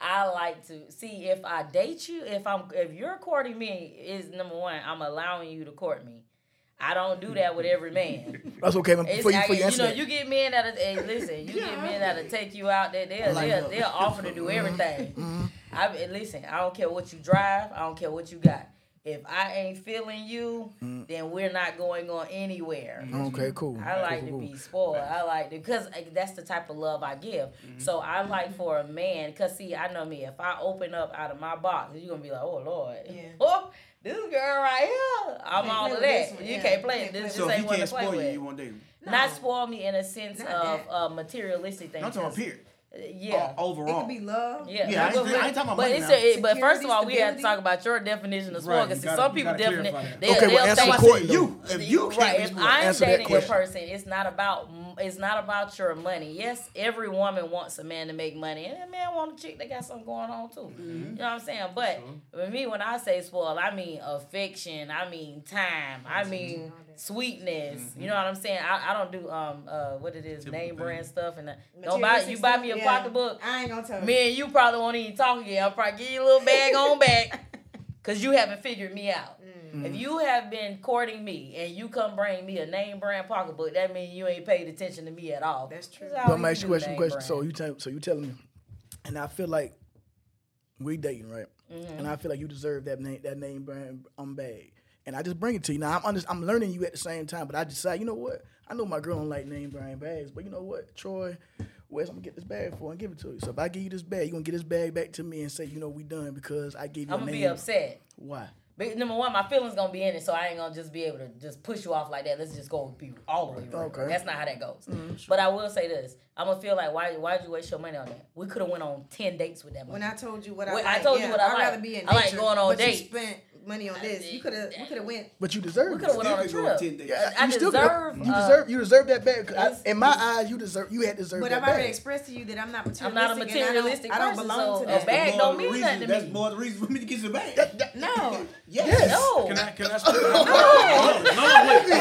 I like to see if I date you. If I'm, if you're courting me, is number one, I'm allowing you to court me. I don't do that with every man. That's okay. man. It's, Before you, I- before you you know, you get men that hey, listen, you get men that'll take you out there. They'll like they'll, they'll offer to do mm-hmm. everything. Mm-hmm. I listen, I don't care what you drive. I don't care what you got. If I ain't feeling you, mm. then we're not going on anywhere. Mm-hmm. okay, cool. I like cool, to cool, be spoiled. I like to because that's the type of love I give. Mm-hmm. So I like for a man because see, I know me. If I open up out of my box, you're gonna be like, oh lord, Yeah. oh this girl right here. I'm all play of that. one, You can't play it. This play just So if ain't he one to can't play spoil you, with. you won't date him. Not spoil me in a sense Not of uh, materialistic things. I'm talking about 'cause- period. Yeah. O- It overall. could be love. Yeah, Yeah, I but, ain't- I ain't talking about but money it's now. a, but first of all, we have to talk about your definition of spoil. Because you gotta- some people gotta definitely they, Okay, they'll well, answer think my That's why I courting, said you. If you can't right. be If I'm Answer that dating a person, it's not about it's not about your money. Yes, every woman wants a man to make money, and a man want a chick that got something going on too. Mm-hmm. You know what I'm saying? But with me, when I say spoil, I mean affection. I mean time. I mean sweetness. You know what I'm saying? I, I don't do um uh what it is Typical name thing. brand stuff and that. don't buy you buy me a Yeah. pocketbook. I ain't gonna tell you. Me and you probably won't even talk again. I'll probably give you a little bag on back. Cause you haven't figured me out. Mm. If you have been courting me and you come bring me a name brand pocketbook, that means you ain't paid attention to me at all. That's true. That's all But I'm we ask you do, question. question. So you tell, so you telling me, and I feel like we dating, right? Mm-hmm. And I feel like you deserve that name, that name brand um bag. And I just bring it to you. Now I'm under, I'm learning you at the same time, but I decide, you know what? I know my girl don't like name brand bags, but you know what, Troy, where's I'm gonna get this bag for and give it to you. So if I give you this bag, you gonna get this bag back to me and say, you know, we done because I gave you I'm gonna name. be upset. Why? But number one, my feelings gonna be in it, so I ain't gonna just be able to just push you off like that. Let's just go be all the way. real. Okay. That's not how that goes. Mm-hmm. But I will say this: I'm gonna feel like why why'd you waste your money on that? We could have went on ten dates with that money. When I told you what I Wait, I like, told you what I I'd like. rather be in I like going on but you dates. spent money on this. You could have. We could have went. But you deserve We could have went on a Still could go on trip. 10 days. Yeah, I you still deserve, you uh, deserve you deserve that bag. 'cause I- in my eyes, you deserve you had deserved But that I've already expressed to you that I'm not materialistic. I'm not a materialistic I don't, I don't belong so to a that. bag don't mean reason- nothing to That's me. more the reason for me to get you a bag. That- that- No. Yes. No. Can I can I speak? No, no, no, wait.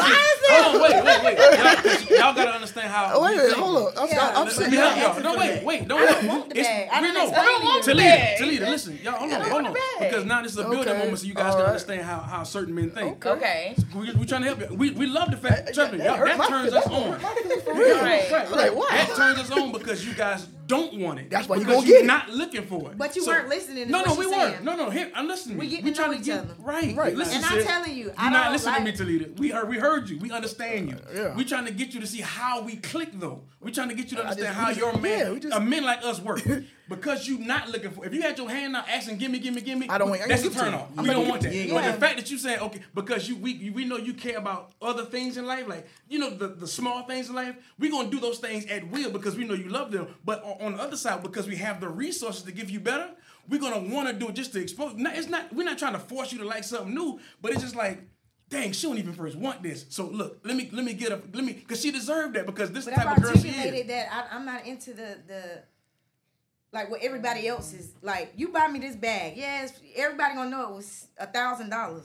Hold on, wait, wait, wait. Y'all, y'all gotta understand how. Oh, wait, wait, think. hold on. I'm, Yeah. I'm, I'm Let sitting me here. help y'all. No, wait, wait. Don't help. want the It's- bag. I we didn't know. explain to you. Talita, Talita, listen. Y'all, hold on, don't hold want on. the bag. Because now this is a building Okay. moment so you guys All can right. understand how, how certain men think. Okay. We, we trying to help you. We, we love the fact, trust me, that turns us on. Right. Right, Like, what? That turns us on because you guys don't want it. That's why you because gonna you're get it. not looking for it. But you weren't listening to No, what no, she's we weren't. saying. No, no, here, I'm listening. We getting we to trying know to each get other. right. Right. Listen, And I'm sis, telling you, I you're not don't listening like- to me, Talita. We heard, we heard you. We understand you. Yeah. We trying to get you to see how we click though. We're trying to get you to I just- understand how just- your man, yeah, just- a men like us work. because you're not looking for. If you had your hand out asking, give me, give me, give me. I don't want- I That's a gonna give it to turn off. We don't want that. give it- But the fact that you saying okay because you we we know you care about other things in life, like you know the the small things in life. We're gonna do those things at will because we know you love them. But on, on the other side, because we have the resources to give you better, we're gonna want to do it just to expose. Not, it's not. We're not trying to force you to like something new, but it's just like. Dang, she don't even first want this. So look, let me let me get up, let me, cause she deserved that because this But type I've of girl she is. that I, I'm not into the the like what everybody else is like. You buy me this bag, yes, everybody gonna know it was a thousand dollars,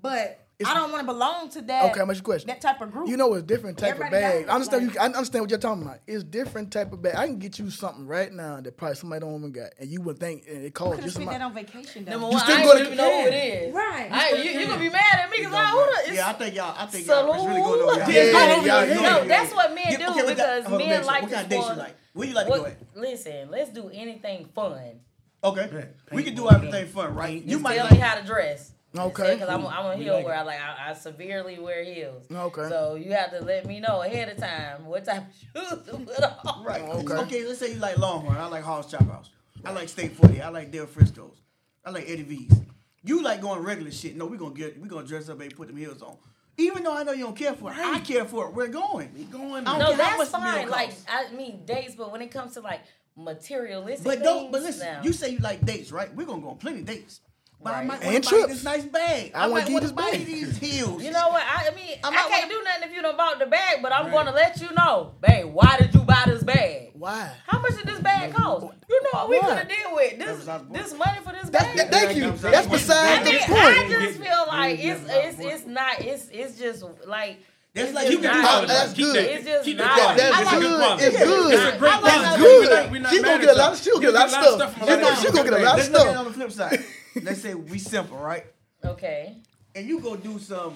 but I don't want to belong to that. Okay, I'm ask you a question. That type of group. You know, it's different type Everybody of bag. I understand. like- you, I understand what you're talking about. It's different type of bag. I can get you something right now that probably somebody don't even got, and you would think and it could costs have just spent that on vacation though. Number You one, still I go ain't to even know who it is. Right. I, you, you gonna be mad at me because I who the, Yeah, I think y'all. I think y'all. It's really going over. Yeah, y'all. yeah, yeah, no, yeah. that's what men Yeah, do okay, because kind- men next, like what kind of dates you like? Where you like to go at? listen, let's do anything fun. Okay, we can do everything fun, right? You might tell like. me how to dress. Okay. Because I'm, I'm a mm-hmm. heel like wear. I like I, I severely wear heels. Okay. So you have to let me know ahead of time what type of shoes to put on. Right. Okay. Okay. Let's say you like Longhorn. I like Hall's Chop House. I like State 40. I like Del Frisco's. I like Eddie V's. You like going regular shit. No, we gonna get we gonna dress up and put them heels on. Even though I know you don't care for it, I care for it. We're going. We going. I No, that's much the meal fine. Like. I mean dates, but when it comes to like materialistic But don't. But listen, now- you say you like dates, right? We're gonna go on plenty of dates. But I Right. might And want buy trips. this nice bag. I I, wanna might want to buy bag. these heels. You know what? I, I mean, I I, can't wanna- do nothing if you don't bought the bag, but I'm Right. gonna let you know, babe. Why did you buy this bag? Why? How much did this bag cost? You know what we Why? could have deal with this. was our point. This money for this bag. that, thank you. That's yeah. I beside the point. I just feel like it's it's it's not it's it's just like That's it's like you can not- call oh, it. That's good. It's just Keep not- that. That's It's good. quality. It's good. It's a great I like that We good. not- we not She mad gonna get a lot of- she'll get a lot of stuff. a She lot of gonna- get a lot of Let's look at it stuff. on the flip side. Let's say we simple, right? okay. And you go do some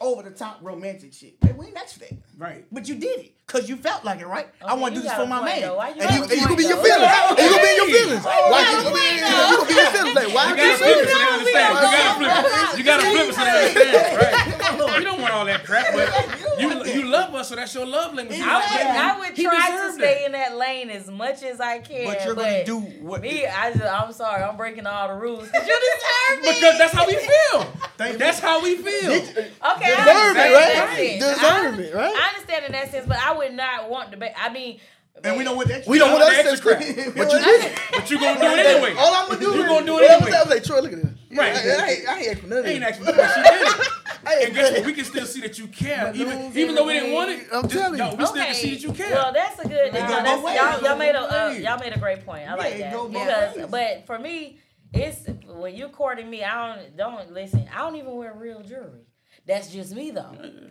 over the top romantic shit. Hey, we ain't asked for that. Right. But you did it because you felt like it, right? I want to do this for my man. though. And you, a And you gonna be in your feelings. though. And you gonna be your feelings. Oh, Why you gonna be you gonna be your feelings? Like, why You you gotta flip it saying so they understand. You gotta flip it. You gotta flip it so they understand. Right. You don't want all that crap, but you you love us, so that's your love language. I would, I would try to stay that. in that lane as much as I can. But you're gonna do what- me. I just, I'm sorry, I'm breaking all the rules. 'Cause You deserve me. Because that's how we feel. Thank you. That's how we feel. okay, I Deserve understand it, right? in that sense. Deserve I, it, right? I understand in that sense, but I would not want to. Be, I mean, And we don't want that. We don't want gonna extra scream. But you did. But you gonna do it anyway. All I'm gonna do You is gonna do it Well, I was- anyway. I was like, Troy, look at this. Right. I, I, ain't, I ain't asking for none Ain't this. asking for that. She did it. I And guess what? We can still see that you care, even even though we didn't want it. I'm just- telling you. no, we still okay. can see that you care. Well, that's a good. It no, go that's, both y'all, y'all made a uh, y'all made a great point. I like that because, ways. but for me, it's when you courting me. I don't don't listen. I don't even wear real jewelry. That's just me though.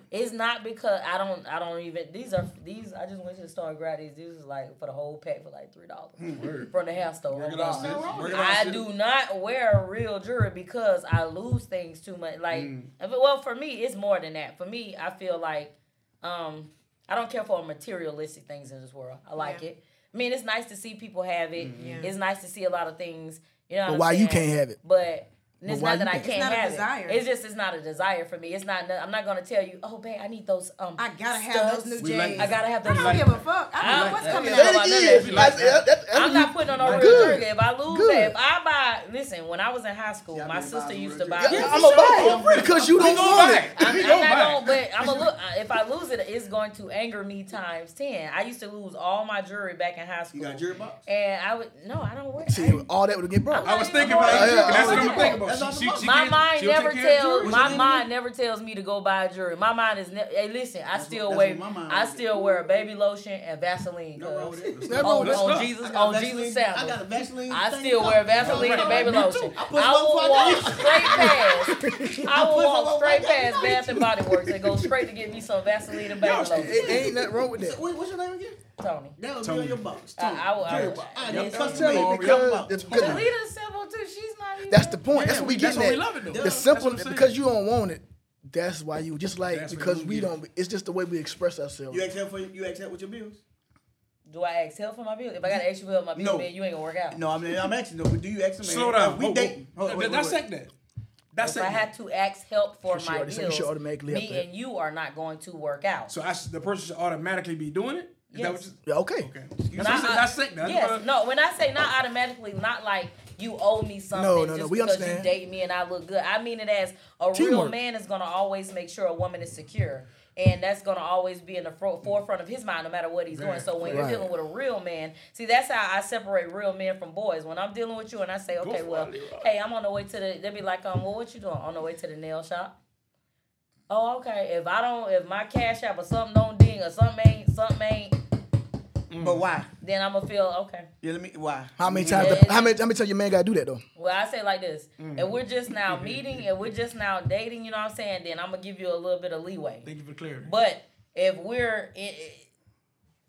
It's not because I don't. I don't even. These are these. I just went to the store and grabbed these. These is like for the whole pack for like three dollars Word. from the hair store. Work it out, God. sis. Work it out, I do not wear real jewelry because I lose things too much. Like, Mm. well, for me, it's more than that. For me, I feel like um, I don't care for materialistic things in this world. I like Yeah. it. I mean, it's nice to see people have it. Mm-hmm. Yeah. It's nice to see a lot of things. You know, what But I'm why you can't have it? But it's not that I can't? can't It's a have desire. it. It's just it's not a desire for me. It's not. I'm not gonna tell you, oh, babe, I need those. Um, I gotta have studs. those new We like I gotta have those. I don't like give a fuck. I don't know what's that. coming out. about it none of again. that. Like I- that- that- that's I'm not putting on no real Good. jewelry. If I lose Good. it, if I buy, listen, when I was in high school, Yeah, my sister used to buy. Yeah, Yeah, I'm for gonna buy it because you don't want buy it. it. I'm, We I'm gonna not gonna, but I'm a look. If I lose it, it's going to anger me times ten. I used to lose all my jewelry back in high school. You got a jury box? And I would no, I don't wear. See, all that would get broke. I'm was thinking about it. That's what yeah. I'm thinking about. That's She- all she- about- she my mind never take care of tells my mind never tells me to go buy a jewelry. My mind is ne- hey listen, I still that's wear what my mind I is. still wear baby lotion and Vaseline. No wrong with cuz. it. Nothing wrong On, that. on Jesus I got on Vaseline- Jesus I sandals. got a Vaseline. I still wear Vaseline and baby lotion. I put I some will walk straight past. I will walk straight past. Bath and Body Works and go straight to get me some Vaseline and baby lotion. It ain't nothing wrong with that. Wait, what's your name again? Tony. That was Tony. on your box. I- I will- I Jury will- I I will- need I'm you made. because Box. Tony. simple too. She's not even. That's the point. Yeah, that's what we get. that's getting why we love it, though. The That's simple what I'm saying. because you don't want it. That's why you just like That's because we don't. It's just the way we express ourselves. You accept for you accept with your bills? Do I ask help for my bill? If I gotta ask you for help my bill, No. then you ain't gonna work out. No, I mean I'm asking though. But do you ask them? Slow down. We Whoa, date. whoa. Hold on, wait, wait, Dissect wait. that. If Dissect I had to ask help for my already said you should bills, me and you are not going to work out. So I, s- the person should automatically be doing it? Is that Yes. what Yeah, okay. Okay. That's what I Not said. au- Dissect that. Yes, no. When I say not automatically, not like you owe me something No, no, no, just we because understand. you date me and I look good. I mean it as a real man is gonna always make sure a woman is secure. And that's gonna always be in the fro- forefront of his mind, no matter what he's doing. So when you're Right. dealing with a real man, see that's how I separate real men from boys. When I'm dealing with you and I say, okay, well, it, Leroy. hey, I'm on the way to the. They be like, um, well, what you doing? On the way to the nail shop. Oh, okay. If I don't, if my cash app or something don't ding or something ain't, something ain't, Mm. But why? then I'm gonna feel okay. Yeah, let me. Why? How many Yeah. times? How many? How many times your man gotta do that though? Well, I say like this: mm. if we're just now meeting, if we're just now dating, you know what I'm saying, then I'm gonna give you a little bit of leeway. Thank you for clarity. But if we're, in,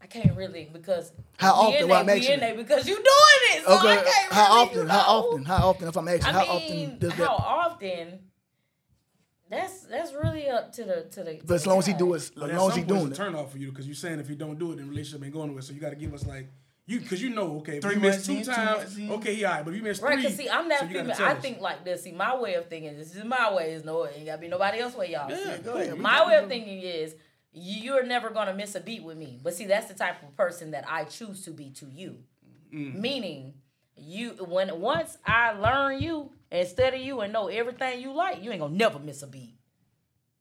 I can't really because How often? in Why there, I'm we asking in because you doing it. So I Okay. can't How really, often? you How often? How often? If I'm asking, I how mean, often does how that? often? That's that's really up to the to the. But as long as he do it, as But at long as some he doing it's a it. turn off for you because you're saying if you don't do it, then the relationship ain't going nowhere. So you got to give us like you because you know okay if Three you miss months two in, times, months okay, he all right. But if you miss Right, three, cause see, I'm that so you gotta female. I us. think like this. See, my way of thinking. This is my way. Is no, it ain't gotta be nobody else way, y'all. Yeah, See, go ahead. My way of thinking is you're never gonna miss a beat with me. But see, that's the type of person that I choose to be to you. Mm. Meaning, you when once I learn you and study you and know everything you like, you ain't gonna never miss a beat.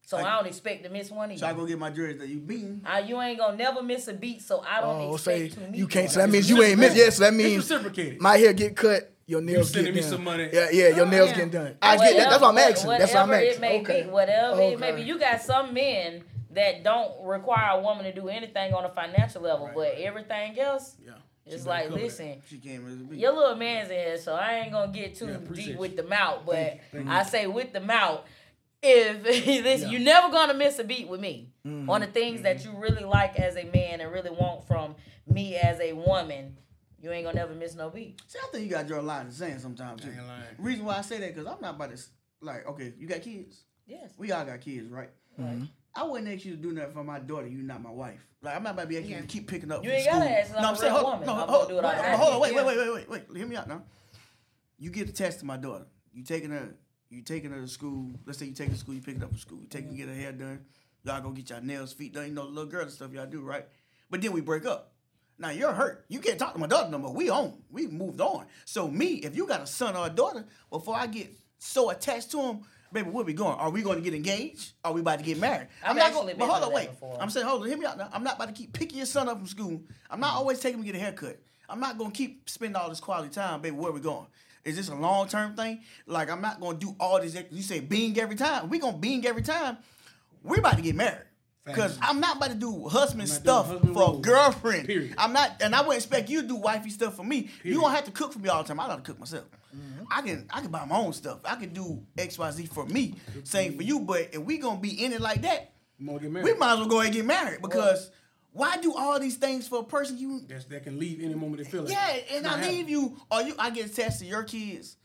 So I, don't expect to miss one either. So I either. go get my jerseys that you beating. Uh, you ain't gonna never miss a beat, so I don't Oh, expect say to meet you can't. one. So that means you ain't miss. Yes, so that It's means reciprocated. my hair get cut. Your nails sending get me done. some money. Yeah, yeah. Your nails Yeah. getting done. I get that. That's what I'm Whatever- That's what I'm asking. It may okay. be, whatever it may be. You got some men that don't require a woman to do anything on a financial level, but everything else, yeah. It's She like, better cover that. listen, She came as your little man's in here, so I ain't gonna get too Yeah, deep you. with the mouth. But Thank you, thank you. I say with the mouth, if listen, you're never gonna miss a beat with me Mm-hmm. on the things that you really like as a man and really want from me as a woman. You ain't gonna never miss no beat. See, I think you got to draw a line in the sand sometimes too. Lying. Reason why I say that because I'm not about to like. Okay, you got kids. Yes. We all got kids, right? I wouldn't ask you to do nothing for my daughter. You not my wife. Like I'm not about to be asking you to keep picking up. You ain't gotta ask, 'cause I'm saying, hold, woman. No, I'm hold, gonna do it hold, hold on, wait, wait, wait, wait, wait, wait. Hear me out now. You get test to my daughter. You taking her. You taking her to school. Let's say you take her to school. You pick it up from school. You take her, get her hair done. Y'all go get your nails, feet done. You know, the little girl and stuff y'all do, right? But then we break up. Now you're hurt. You can't talk to my daughter no more. We on. We moved on. So me, if you got a son or a daughter, before I get so attached to him, baby, where we going? Are we going to get engaged? Are we about to get married? I've not been but hold on, wait. before. I'm saying, hold on, hear me out now. I'm not about to keep picking your son up from school. I'm not mm-hmm. always taking him to get a haircut. I'm not gonna keep spending all this quality time, baby. Where we going? Is this a long term thing? Like I'm not gonna do all this. You say bing every time. We gonna bing every time. We're about to get married. Cause I'm not about to do husband stuff husband for a roles. girlfriend. Period. I'm not, and I wouldn't expect you to do wifey stuff for me. You don't have to cook for me all the time. I gotta cook myself. Mm-hmm. I can, I can buy my own stuff. I can do X, Y, Z for me. Same for you. But if we gonna be in it like that, You wanna get married? we might as well go ahead and get married because why do all these things for a person you? That's, that can leave any moment they feel like. Yeah, and I happening. leave you, or you, I get attached to your kids,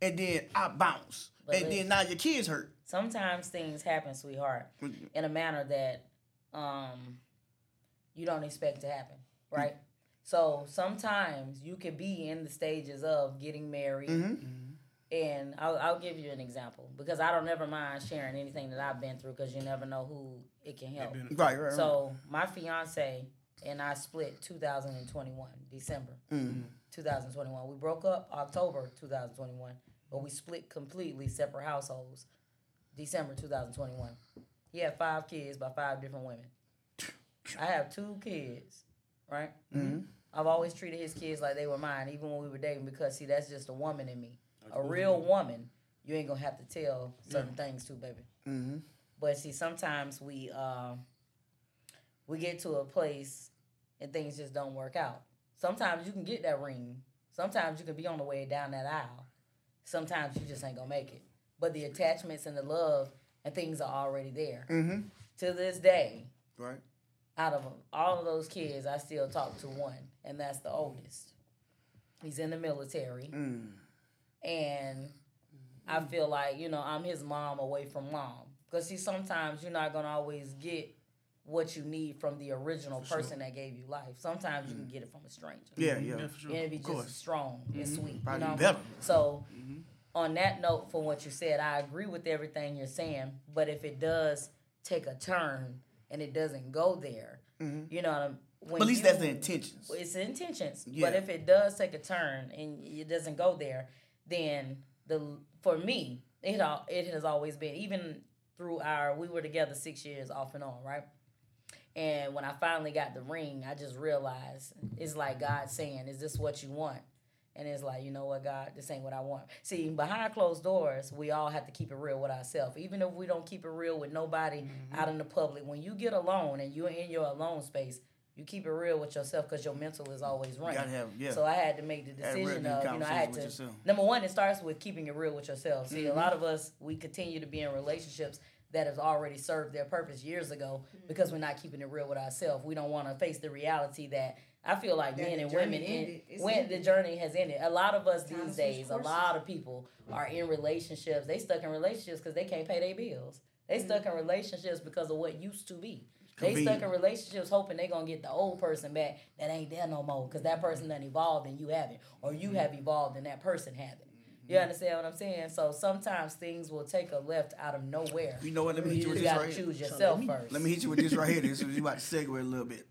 and then I bounce, But and then now your kids hurt. Sometimes things happen, sweetheart, in a manner that um you don't expect to happen, mm. right? So sometimes you could be in the stages of getting married, mm-hmm. and I'll, I'll give you an example because I don't ever mind sharing anything that I've been through because you never know who it can help. been- Right, right, right. So my fiance, and I split 2021 December mm. 2021. We broke up October 2021, but we split completely separate households December 2021. He had five kids by five different women. I have two kids, right? I've always treated his kids like they were mine, even when we were dating, because see, that's just a woman in me. A real woman, you ain't gonna have to tell certain things to, baby. Mm-hmm. But see, sometimes we um, we get to a place and things just don't work out. Sometimes you can get that ring. Sometimes you can be on the way down that aisle. Sometimes you just ain't gonna make it. But the attachments and the love and things are already there. Mm-hmm. To this day, Right. out of all of those kids, I still talk to one, and that's the oldest. He's in the military, Mm. and I feel like you know I'm his mom away from mom. Because see, sometimes you're not gonna always get what you need from the original person that gave you life. Sometimes you can get it from a stranger. Yeah, yeah. Yeah, for sure. And it'd be Of just course. strong and sweet. Probably you know? better. So, on that note, for what you said, I agree with everything you're saying. But if it does take a turn and it doesn't go there, mm-hmm. you know, what I'm- when But at least you- that's the intentions. It's the intentions. Yeah. But if it does take a turn and it doesn't go there, then the for me, it all it has always been even through our we were together six years off and on, right? And when I finally got the ring, I just realized it's like God saying, "Is this what you want?" And it's like, you know what, God, this ain't what I want. See, behind closed doors, we all have to keep it real with ourselves. Even if we don't keep it real with nobody out in the public, when you get alone and you're in your alone space, you keep it real with yourself because your mental is always running. gotta have- yeah. So I had to make the Had a real decision of, you know, I had to. yourself. Mm-hmm. Number one, it starts with keeping it real with yourself. See, a lot of us, we continue to be in relationships that have already served their purpose years ago because we're not keeping it real with ourselves. We don't want to face the reality that I feel like That men and women in ended. It's when ended. the journey has ended. A lot of us Time these days, a lot of people are in relationships. They stuck in relationships because they can't pay their bills. They mm-hmm. stuck in relationships because of what used to be. They stuck in relationships hoping they're gonna get the old person back that ain't there no more because that person done evolved and you haven't, or you mm-hmm. have evolved and that person haven't. You mm-hmm. understand what I'm saying? So sometimes things will take a left out of nowhere. You know what? Let me hit You you with just this gotta right here. choose yourself first. Let me hit you with this right here. This is you about to segue a little bit.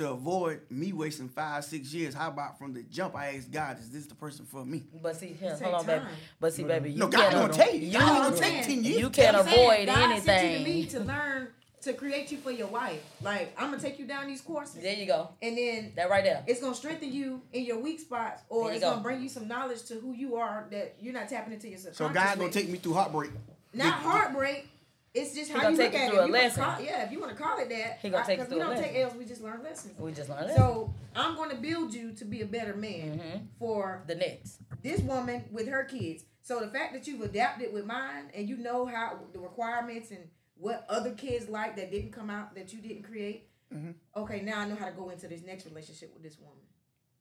To avoid me wasting five, six years, how about from the jump I asked God, is this the person for me? But see, here, hold on, take baby. But see, baby, you No, God can't gonna tell you. God you- gonna take ten years. You can't I'm avoid God sent you to me to learn to create you for your wife. Like I'm gonna take you down these courses, There you go. and then That right there. it's gonna strengthen you in your weak spots, or it's go. gonna bring you some knowledge to who you are that you're not tapping into yourself. So subconscious. God gonna take me through heartbreak. not heartbreak. It's just He how you take look at it. a If you wanna lesson. Call, yeah, if you want to call it that. He gonna take you Because we don't take. L's, we just learn lessons. We just learned that. So I'm going to build you to be a better man Mhm. for the next. this woman with her kids. So the fact that you've adapted with mine and you know how the requirements and what other kids like that didn't come out that you didn't create. Mm-hmm. Okay, now I know how to go into this next relationship with this woman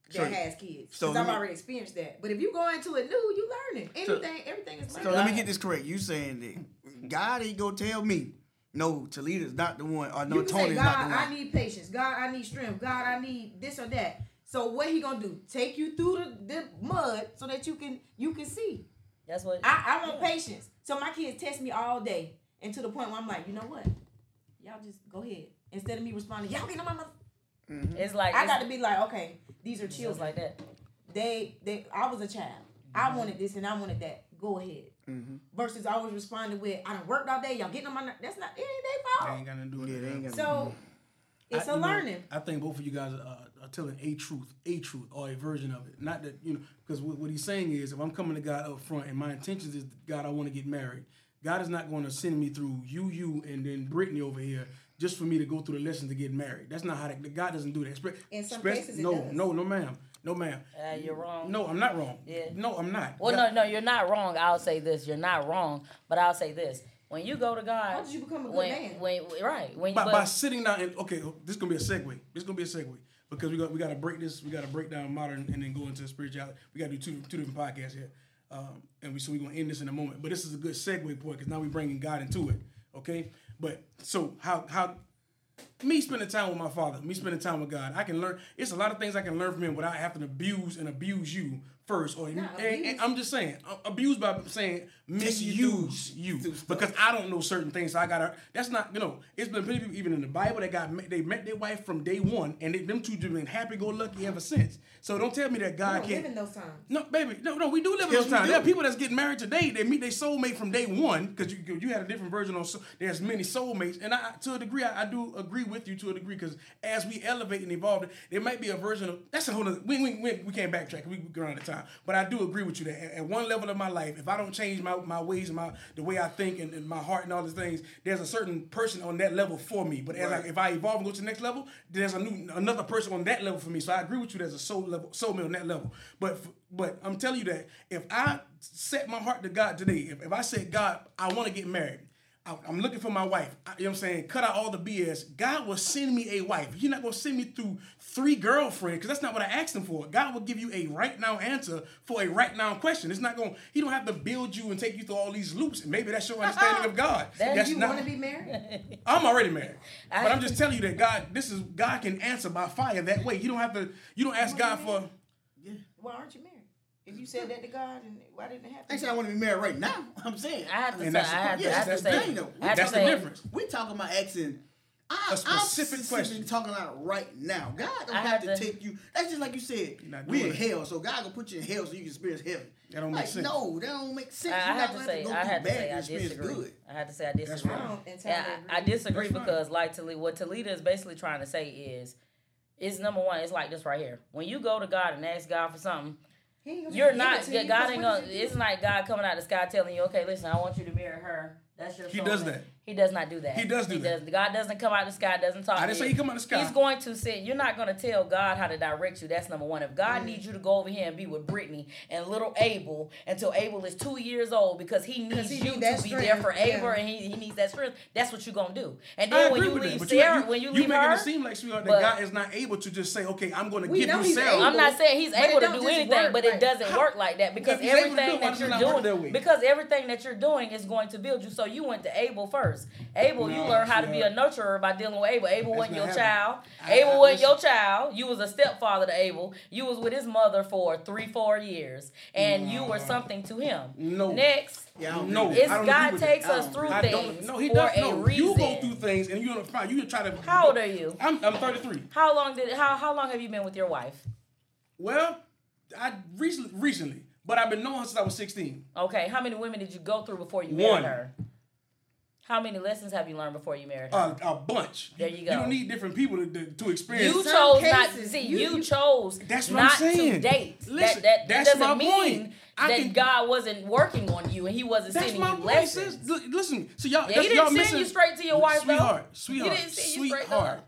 that So- has kids. so Because I've me- already experienced that. But if you go into it new, you learning. Anything, everything is Learning. So let me get this correct. You saying that God ain't gonna tell me, no, Talita's not the one, or no, you can say, Tony's God, not the I need patience. God, I need strength. God, I need this or that. So what he gonna do? Take you through the, the mud so that you can you can see. That's what. I, I want patience. So my kids test me all day, and to the point where I'm like, you know what? Y'all just go ahead. Instead of me responding, y'all get on my mother. It's like I it's, got to be like, okay, these are it's children. like that. They they I was a child. I mm-hmm. wanted this and I wanted that. Go ahead. Versus I was responding with, I done worked all day. Y'all getting on my. That's not. It ain't They their fault. ain't got nothing to do with Yeah, it. they ain't got So mm-hmm. it's I- a you know, learning. I think both of you guys are, are telling a truth, a truth, or a version of it. Not that you know, because what, what he's saying is, if I'm coming to God up front and my intentions is, God, I want to get married. God is not going to send me through you, you, and then Brittany over here just for me to go through the lessons to get married. That's not how that, God doesn't do that. Espe- In some especially- cases it no, does. no, no, ma'am, no, ma'am. Uh, you're wrong. No, I'm not wrong. Yeah. No, I'm not. Well, God- no, no, you're not wrong. I'll say this: you're not wrong, but I'll say this: when you go to God, How did you become a good when, man? When, right, when you by, but, by sitting down and okay, this is gonna be a segue. This is gonna be a segue because we got we got to break this. We got to break down modern and then go into spirituality. We got to do two two different podcasts here, um, and we so we're gonna end this in a moment. But this is a good segue point because now we're bringing God into it. Okay, but so how how me spending time with my father, me spending time with God, I can learn. It's a lot of things I can learn from him without having to abuse and abuse you first. Or and, and. I'm just saying, uh, abuse by saying misuse you because I don't know certain things. So I gotta. That's not you know. It's been plenty of people even in the Bible that got they met their wife from day one, and they, them two have been happy go lucky ever since. So don't tell me that We God don't can't. live in those times. No, baby, no, no, we do live in Yes, those times. There are people that's getting married today. They meet their soulmate from day one because you you had a different version on. so- There's many soulmates, and I to a degree I, I do agree with you to a degree because as we elevate and evolve, there might be a version of that's a whole. Other, we, we, we we can't backtrack. We go around the time, but I do agree with you that at, at one level of my life, if I don't change my, my ways and my the way I think and, and my heart and all these things, there's a certain person on that level for me. But as I, if I evolve and go to the next level, there's a new another person on that level for me. So I agree with you. There's a soul level soulmate on that level. But but I'm telling you that if I set my heart to God today, if, if I said God, I want to get married. I- I'm looking for my wife. I- you know what I'm saying? Cut out all the BS. God will send me a wife. You're not gonna send me through three girlfriends because that's not what I asked him for. God will give you a right now answer for a right now question. It's not going. to He don't have to build you and take you through all these loops. Maybe that's your understanding of God. That that's you not. want to be married? I'm already married, I- but I'm just telling you that God. This is God can answer by fire that way. You don't have to. You don't ask God for. Why aren't you married? If you said that to God, and why didn't it I happen? ain't saying I want to be married right now. I'm saying. I have to And say, I that's the have point. to, I Yes, have to say, thing, though. I have to That's the say- difference. We talking about asking. I, A specific I'm question. talking about right now. God don't I have, have to to- take you. That's just like you said. not We in hell, so God gonna put you in hell so you can experience heaven. That don't make like, sense. No, that don't make sense. I, I have not to gonna say, I have to say, I disagree. good. I have to say, I disagree. I don't Yeah, I, I disagree That's fine. because, like Talita, what Talita is basically trying to say is, is number one. It's like this right here. When you go to God and ask God for something, He ain't gonna you're not. to Yeah, you, God ain't gonna. It's not God coming out of the sky telling you, okay, listen, I want you to marry her. That's your. He does that. He does not do that. He does do he that. Does. God doesn't come out the sky. Doesn't talk. I didn't say you. he come out the sky. He's going to sit. You're not going to tell God how to direct you. That's number one. If Mm. God needs you to go over here and be with Brittany and little Abel until Abel is two years old because he needs he you need to that be there strength, for Abel yeah. and he, he needs that strength, that's what you're going to do. And I then when agree you with leave but Sarah, you, when you you leave making it seem like sweetheart but- that God is not able to just say, okay, I'm going to give know you he's Sarah. I'm not saying he's able to don't do just anything, work but it doesn't How- work like that because If he's able to do everything that you're doing, because everything that you're doing is going to build you. So you went to Abel first. Abel, you learned how to be a nurturer by dealing with Abel. Abel wasn't your happening. child. I- Abel I- wasn't your child. You was a stepfather to Abel. You was with his mother for three, four years, and you were something to him. No. Next. Yeah, No, It's God takes us through I things No, he for does. a No, reason. you go through things and you're gonna find. You try to. How old are you? I'm, I'm 33. How long did how how long have you been with your wife? Well, I recently, recently, but I've been knowing her since I was 16. Okay, how many women did you go through before you One. married her? How many lessons have you learned before you married her? Uh, a bunch. There you You go. don't need different people to, to, to experience. you some chose not to see. you- You, you- chose That's what not I'm saying. to date. Listen, that that, that that's doesn't my mean point. That can- God wasn't working on you and He wasn't sending my you point. lessons. sis. Listen, so y'all, Yeah, that's, he y'all didn't send missing, you straight to your wife, though. sweetheart, sweetheart, didn't send you straight sweetheart,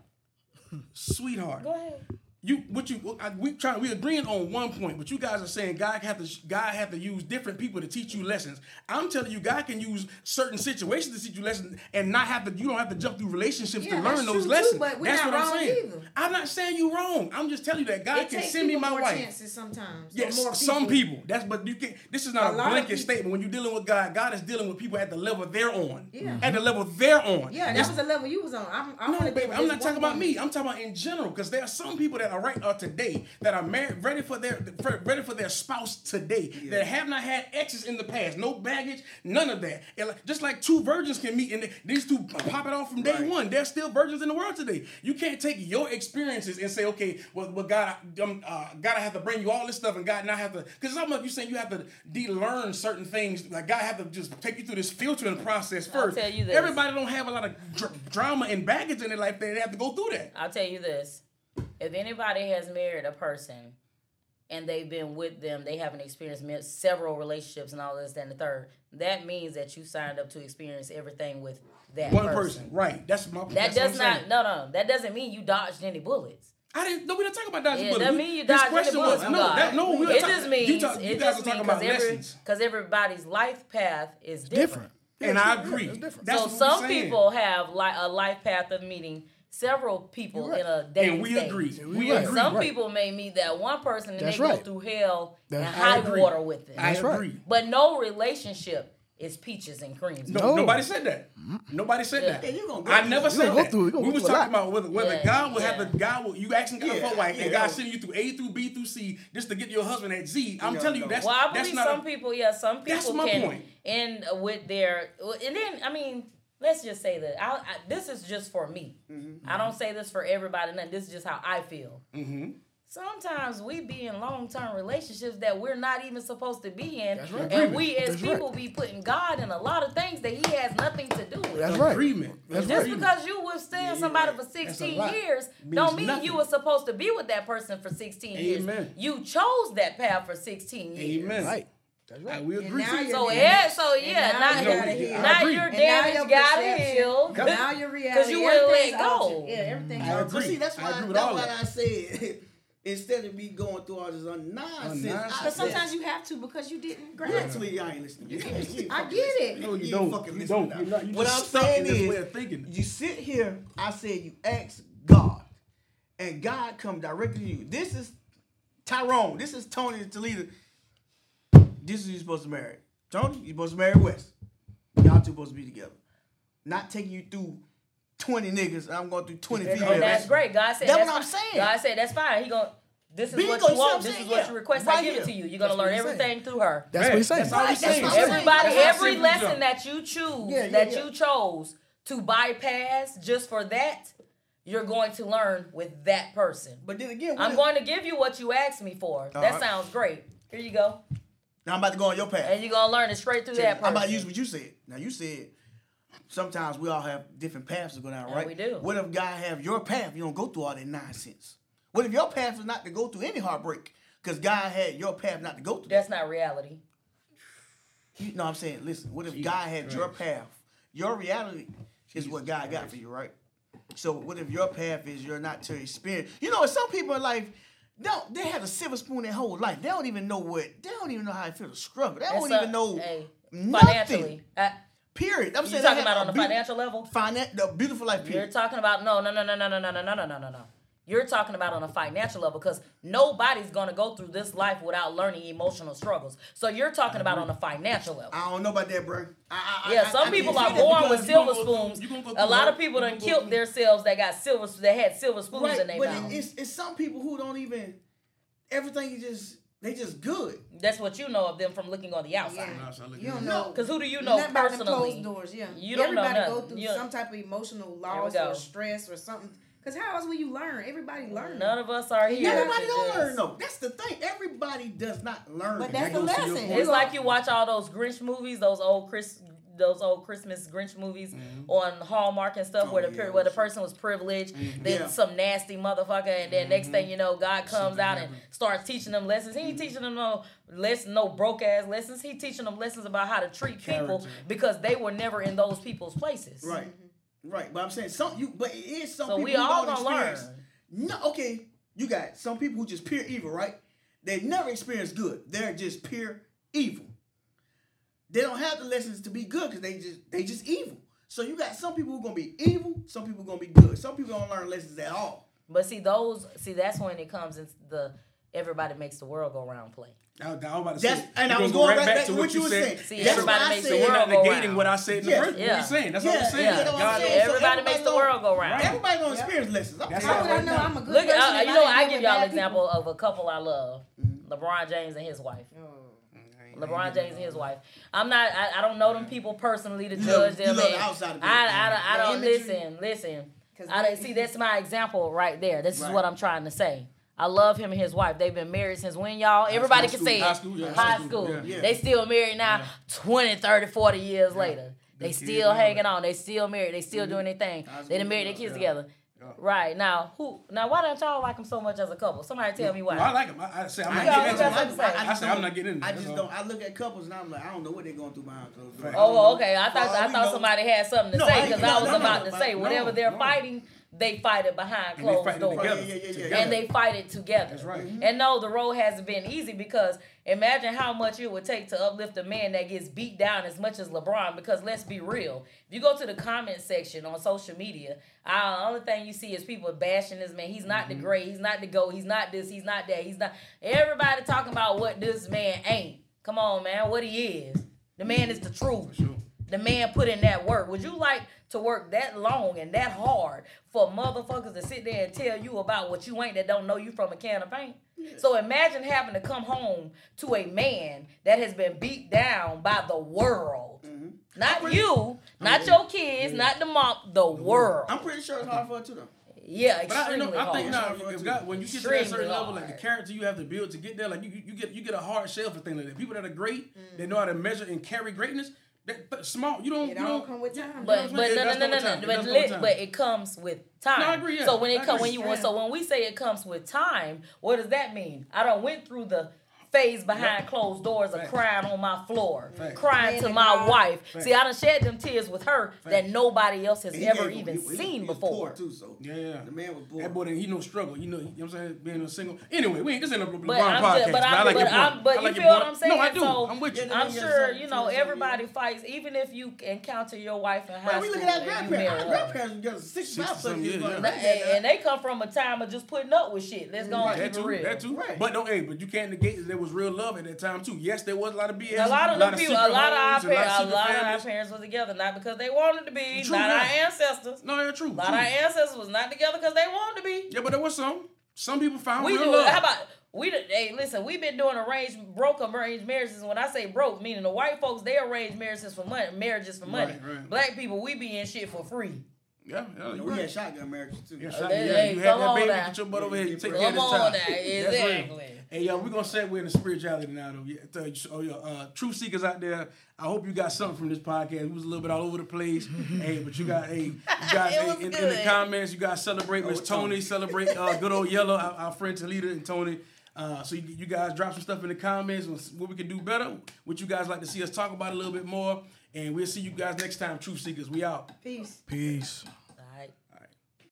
sweetheart. Go ahead. You what you I, we trying we agreeing on one point, but you guys are saying God have to God have to use different people to teach you lessons. I'm telling you, God can use certain situations to teach you lessons and not have to. You don't have to jump through relationships Yeah, to learn those too, lessons. but we're that's not what I'm saying. either. I'm not saying you wrong. I'm just telling you that God It can send me people my more wife. chances sometimes. Yes, more some people. people. That's but you can This is not A a, blanket statement. When you're dealing with God, God is dealing with people at the level they're on. Yeah. Mm-hmm. At the level they're on. Yeah, that It's- was the level you was on. I'm, I no, baby, I'm not talking about me. I'm talking about in general because there are some people that are right uh, today that are married, ready for their for, ready for their spouse today that have not had exes in the past, no baggage, none of that. And like, just like two virgins can meet and they- these two pop it off from day Right. one, there's still virgins in the world today. You can't take your experiences and say, okay, well, well God, um, uh, God, I have to bring you all this stuff, and God not have to, because it's almost you saying you have to de-learn certain things. Like God have to just take you through this filtering process I'll first. tell you this. Everybody don't have a lot of dr- drama and baggage in their life. They have to go through that. I'll tell you this: if anybody has married a person and they've been with them, they haven't experienced several relationships and all this, that, and the third. That means that you signed up to experience everything with that One person. person, right? That's my. That that's does not. saying. No, no, that doesn't mean you dodged any bullets. I didn't. No, we didn't talk about dodging Yeah, bullets. that We- mean you dodged any question was bullets. no. That, no, we were it talking- just means you, talk, you it guys just are talking means about because every lessons, because everybody's life path is different. Different. and I agree. it's different. That's so what some people have like a life path of meeting several people right. in a dating and we stage. agree. Yeah, we we right. agree. Some Right. people may meet that one person and That's they go through hell That's- and I high agree. water with them. I That's right. agree. But no relationship is peaches and creams. No, No. nobody said that. Nobody said Yeah. that. Yeah, you gonna go I never some- said go that. through- we was talking about whether whether Yeah, God will have yeah. the God will you asking God Yeah, for a wife yeah, and God that sending you through A through B through C just to get your husband at Z. I'm Yeah, telling you that's Well, I that's believe not some a, people, yeah, some people That's my can point. end with their, and then I mean, let's just say that I, I this is just for me. Mm-hmm. I don't say this for everybody. Nothing. This is just how I feel. Mhm. Sometimes we be in long term relationships that we're not even supposed to be in, right. and we as That's people right. be putting God in a lot of things that He has nothing to do with. That's right. agreement. That's Just right. because you withstand somebody for 16 years Means don't mean nothing. you were supposed to be with that person for 16 years. You chose that path for 16 years. Amen. Right. That's I, right. we agree. now to you're So yeah, so yeah, And now, now you now, gotta heal. Your damage gotta heal. Now your reality. Because you wouldn't let go. Yeah, everything. I But agree. see, that's why, agree with that's all why that. I said instead of me going through all this nonsense, nonsense. But sometimes you have to because you didn't grasp. Actually, I ain't listening. You ain't- you ain't I get it. No, you ain't don't. fucking You listening don't. You're not. You what I'm saying is, way of thinking. you sit here. I said you ask God, and God come directly to you. This is Tyrone. This is Tony Toledo. This is who you're supposed to marry. Tony, you're supposed to marry West. Y'all two supposed to be together. Not taking you through 20 niggas. I'm going through 20 And- females. And that's great. God said That's that's what I'm fine. saying. God said that's fine. He going this is Bingo, what you want. This saying? is what you request. Right I give here. it to you. You're gonna That's learn he's saying. everything through her. That's what he's saying. That's all he's That's saying. what I'm saying. Everybody, That's every saying. lesson that you choose, Yeah, yeah, that yeah. you chose to bypass just for that, you're going to learn with that person. But then again, I'm if- going to give you what you asked me for. That Alright. sounds great. Here you go. Now I'm about to go on your path. And you're gonna learn it straight through that person. I'm about to use what you said. Now you said sometimes we all have different paths to go down, Yeah, right? we do. What if God have your path? You don't go through all that nonsense. What if your path is not to go through any heartbreak? Because God had your path not to go through. That's not reality. You know what I'm saying? Listen, what if God had your path? Your reality is what God got for you, right? So what if your path is you're not to experience? You know, some people in life, they don't, they have a silver spoon their whole life. They don't even know what. They don't even know how it feels to struggle. They don't even know hey, nothing. financially. Uh, Period. I'm saying talking about on the financial level? Finan- the beautiful life. You're talking about no, no, no, no, no, no, no, no, no, no, no, no. You're talking about on a financial level because nobody's gonna go through this life without learning emotional struggles. So you're talking about on a financial level. I don't know about that, bro. I, I, Yeah, some I people can't are born with silver spoons. you gonna go A lot of people You done gonna killed themselves that got silver that had silver spoons Right, in their but mouth. it, it's it's some people who don't even everything is just they just good. That's what you know of them from looking on the outside. Yeah. No, so look You at don't know. Because who do you know Nothing personally? closed doors, yeah. You don't know Everybody go through You- some type of emotional loss or stress or something. Because how else will you learn? Everybody learn. None of us are here. Everybody don't learn though. That's the thing. Everybody does not learn. But That that's the goes to your lesson. It's like you watch all those Grinch movies, those old Chris, those old Christmas Grinch movies mm-hmm. on Hallmark and stuff, Oh, where the yeah, where the person was privileged, mm-hmm. then Yeah. some nasty motherfucker, and then next thing mm-hmm. you know, God comes out and happened. starts teaching them lessons. He ain't teaching them no lesson, no broke ass lessons. He teaching them lessons about how to treat people because they were never in those people's places. right, right. But I'm saying some you. But it is some So people we who all gonna learn. No, okay. You got some people who just pure evil, right? They never experience good. They're just pure evil. They don't have the lessons to be good because they just they just evil. So you got some people who gonna be evil, some people gonna be good. Some people don't learn lessons at all. But see those, see that's when it comes into the everybody makes the world go round play. I, I was about to That's- say, and I was gonna going go right back to what you were said. saying. See, Yes, everybody makes the world not go negating round. what I said in the Yeah. first. What Yeah. you saying? That's what Yeah, I'm saying. yeah, you know what I'm God saying? is- So Everybody makes the world go round. Everybody gonna experience lessons. I'm That's How you would I know now. I'm a good Look, person? uh, you know, I give y'all an example of a couple I love: LeBron James and his wife. LeBron James and his wife. I'm not. I, I don't know them people personally to You love- judge you them. love the outside of it. I, I, don't- I don't imagery. listen. Listen. 'Cause I see. That's my example right there. This is what I'm trying to say. I love him and his wife. They've been married since when, y'all? Everybody high can school, say it. high school, yeah, high high school. school, yeah. Yeah. They still married now, Yeah. 20, 30, 40 years later. They kids still and hanging that. on. They still married. They still doing their thing. High They school, done married their kids yeah. together. Yeah. Right now, who? Now, why don't y'all like them so much as a couple? Somebody tell me why. Well, I like him. I, I say I'm not getting into it. to say. I said I'm not getting into it. I just don't. I look at couples and I'm like, I don't know what they're going through behind closed doors. Right. I don't Oh, okay. I thought I thought somebody had something to say because I was about to say whatever they're fighting, they fight it behind closed fight it doors, together. Yeah, yeah, yeah, yeah, Together. and they fight it together. That's right. And no, the road hasn't been easy because imagine how much it would take to uplift a man that gets beat down as much as LeBron. Because let's be real, if you go to the comment section on social media, uh, the only thing you see is people bashing this man. He's not the Mm-hmm. great. He's not the go. He's not this. He's not that. He's not. Everybody talking about what this man ain't. Come on, man. What he is. The man is the truth. sure. The man put in that work. Would you like to work that long and that hard for motherfuckers to sit there and tell you about what you ain't that don't know you from a can of paint? So imagine having to come home to a man that has been beat down by the world. Mm-hmm. Not you, not your kids, not the mom, the world. I'm pretty sure it's hard for her too though. Yeah, But I, you extremely know, I think hard. now, if when you get to Extremely that certain level, like the character you have to build to get there, like you, you get you get a hard shell for things like that. People that are great, they know how to measure and carry greatness. That, that small, you don't. It you don't come with time. But but no no It no no no. with time. It But lit, but it comes with time. No, I agree, yeah. So when it come when agree. you so when we say it comes with time, what does that mean? I don't went through the phase behind closed doors of crying on my floor, Facts. crying to to my God. wife. Facts. See, I done shed them tears with her that nobody else has ever gave- even he- he- seen he was before. Poor too, so Yeah, yeah. the man was poor. That boy, didn't- he no struggle. You know, you know what I'm saying? Being a single. Anyway, we ain't this ain't a LeBron But I'm podcast. just, but I I'm, like but your I'm, point. but I you like feel your what. I'm saying? No, I do. So I'm with you. Yeah, I'm sure you know everybody fights, even if you encounter your wife in high Man, we look at our and grandparents. Our grandparents were together six, Six five years. years, yeah. And, and they come from a time of just putting up with shit. Let's go and That keep too, real. that too. Right. But don't, hey, but you can't negate that there was real love at that time too. Yes, there was a lot of BS. A lot of them people, a lot of our homes and parents, a secret lot of our parents was together not because they wanted to be, True, not yeah. our ancestors. No, yeah, true. A lot true. of our ancestors was not together because they wanted to be. Yeah, but there was some. Some people found We real do. love. How about we? done- Hey, listen, we've been doing arranged, broke arranged marriages. When I say broke, meaning the white folks, they arrange marriages for money, marriages for money. Right, right. Black people, we be in shit for free. yeah, yeah, you We right. had shotgun marriages too. Yeah, Uh, shot- they- yeah, you had come that baby, now. get your butt over here and take Come care of this on child. now, That's real. exactly. Hey, yo, we're gonna segue into spirituality now, though. Yeah, tell you, oh, yo, uh, true seekers out there, I hope you got something from this podcast. It was a little bit all over the place. hey, but you got, hey, you guys, It hey, was in, in the comments, you guys celebrate Miss Oh, Tony, Tony. celebrate uh, good old Yellow, our, our friend Talita and Tony. Uh, so you, you guys drop some stuff in the comments on what we can do better, what you guys like to see us talk about a little bit more, and we'll see you guys next time, Truth Seekers. We out. Peace. Peace.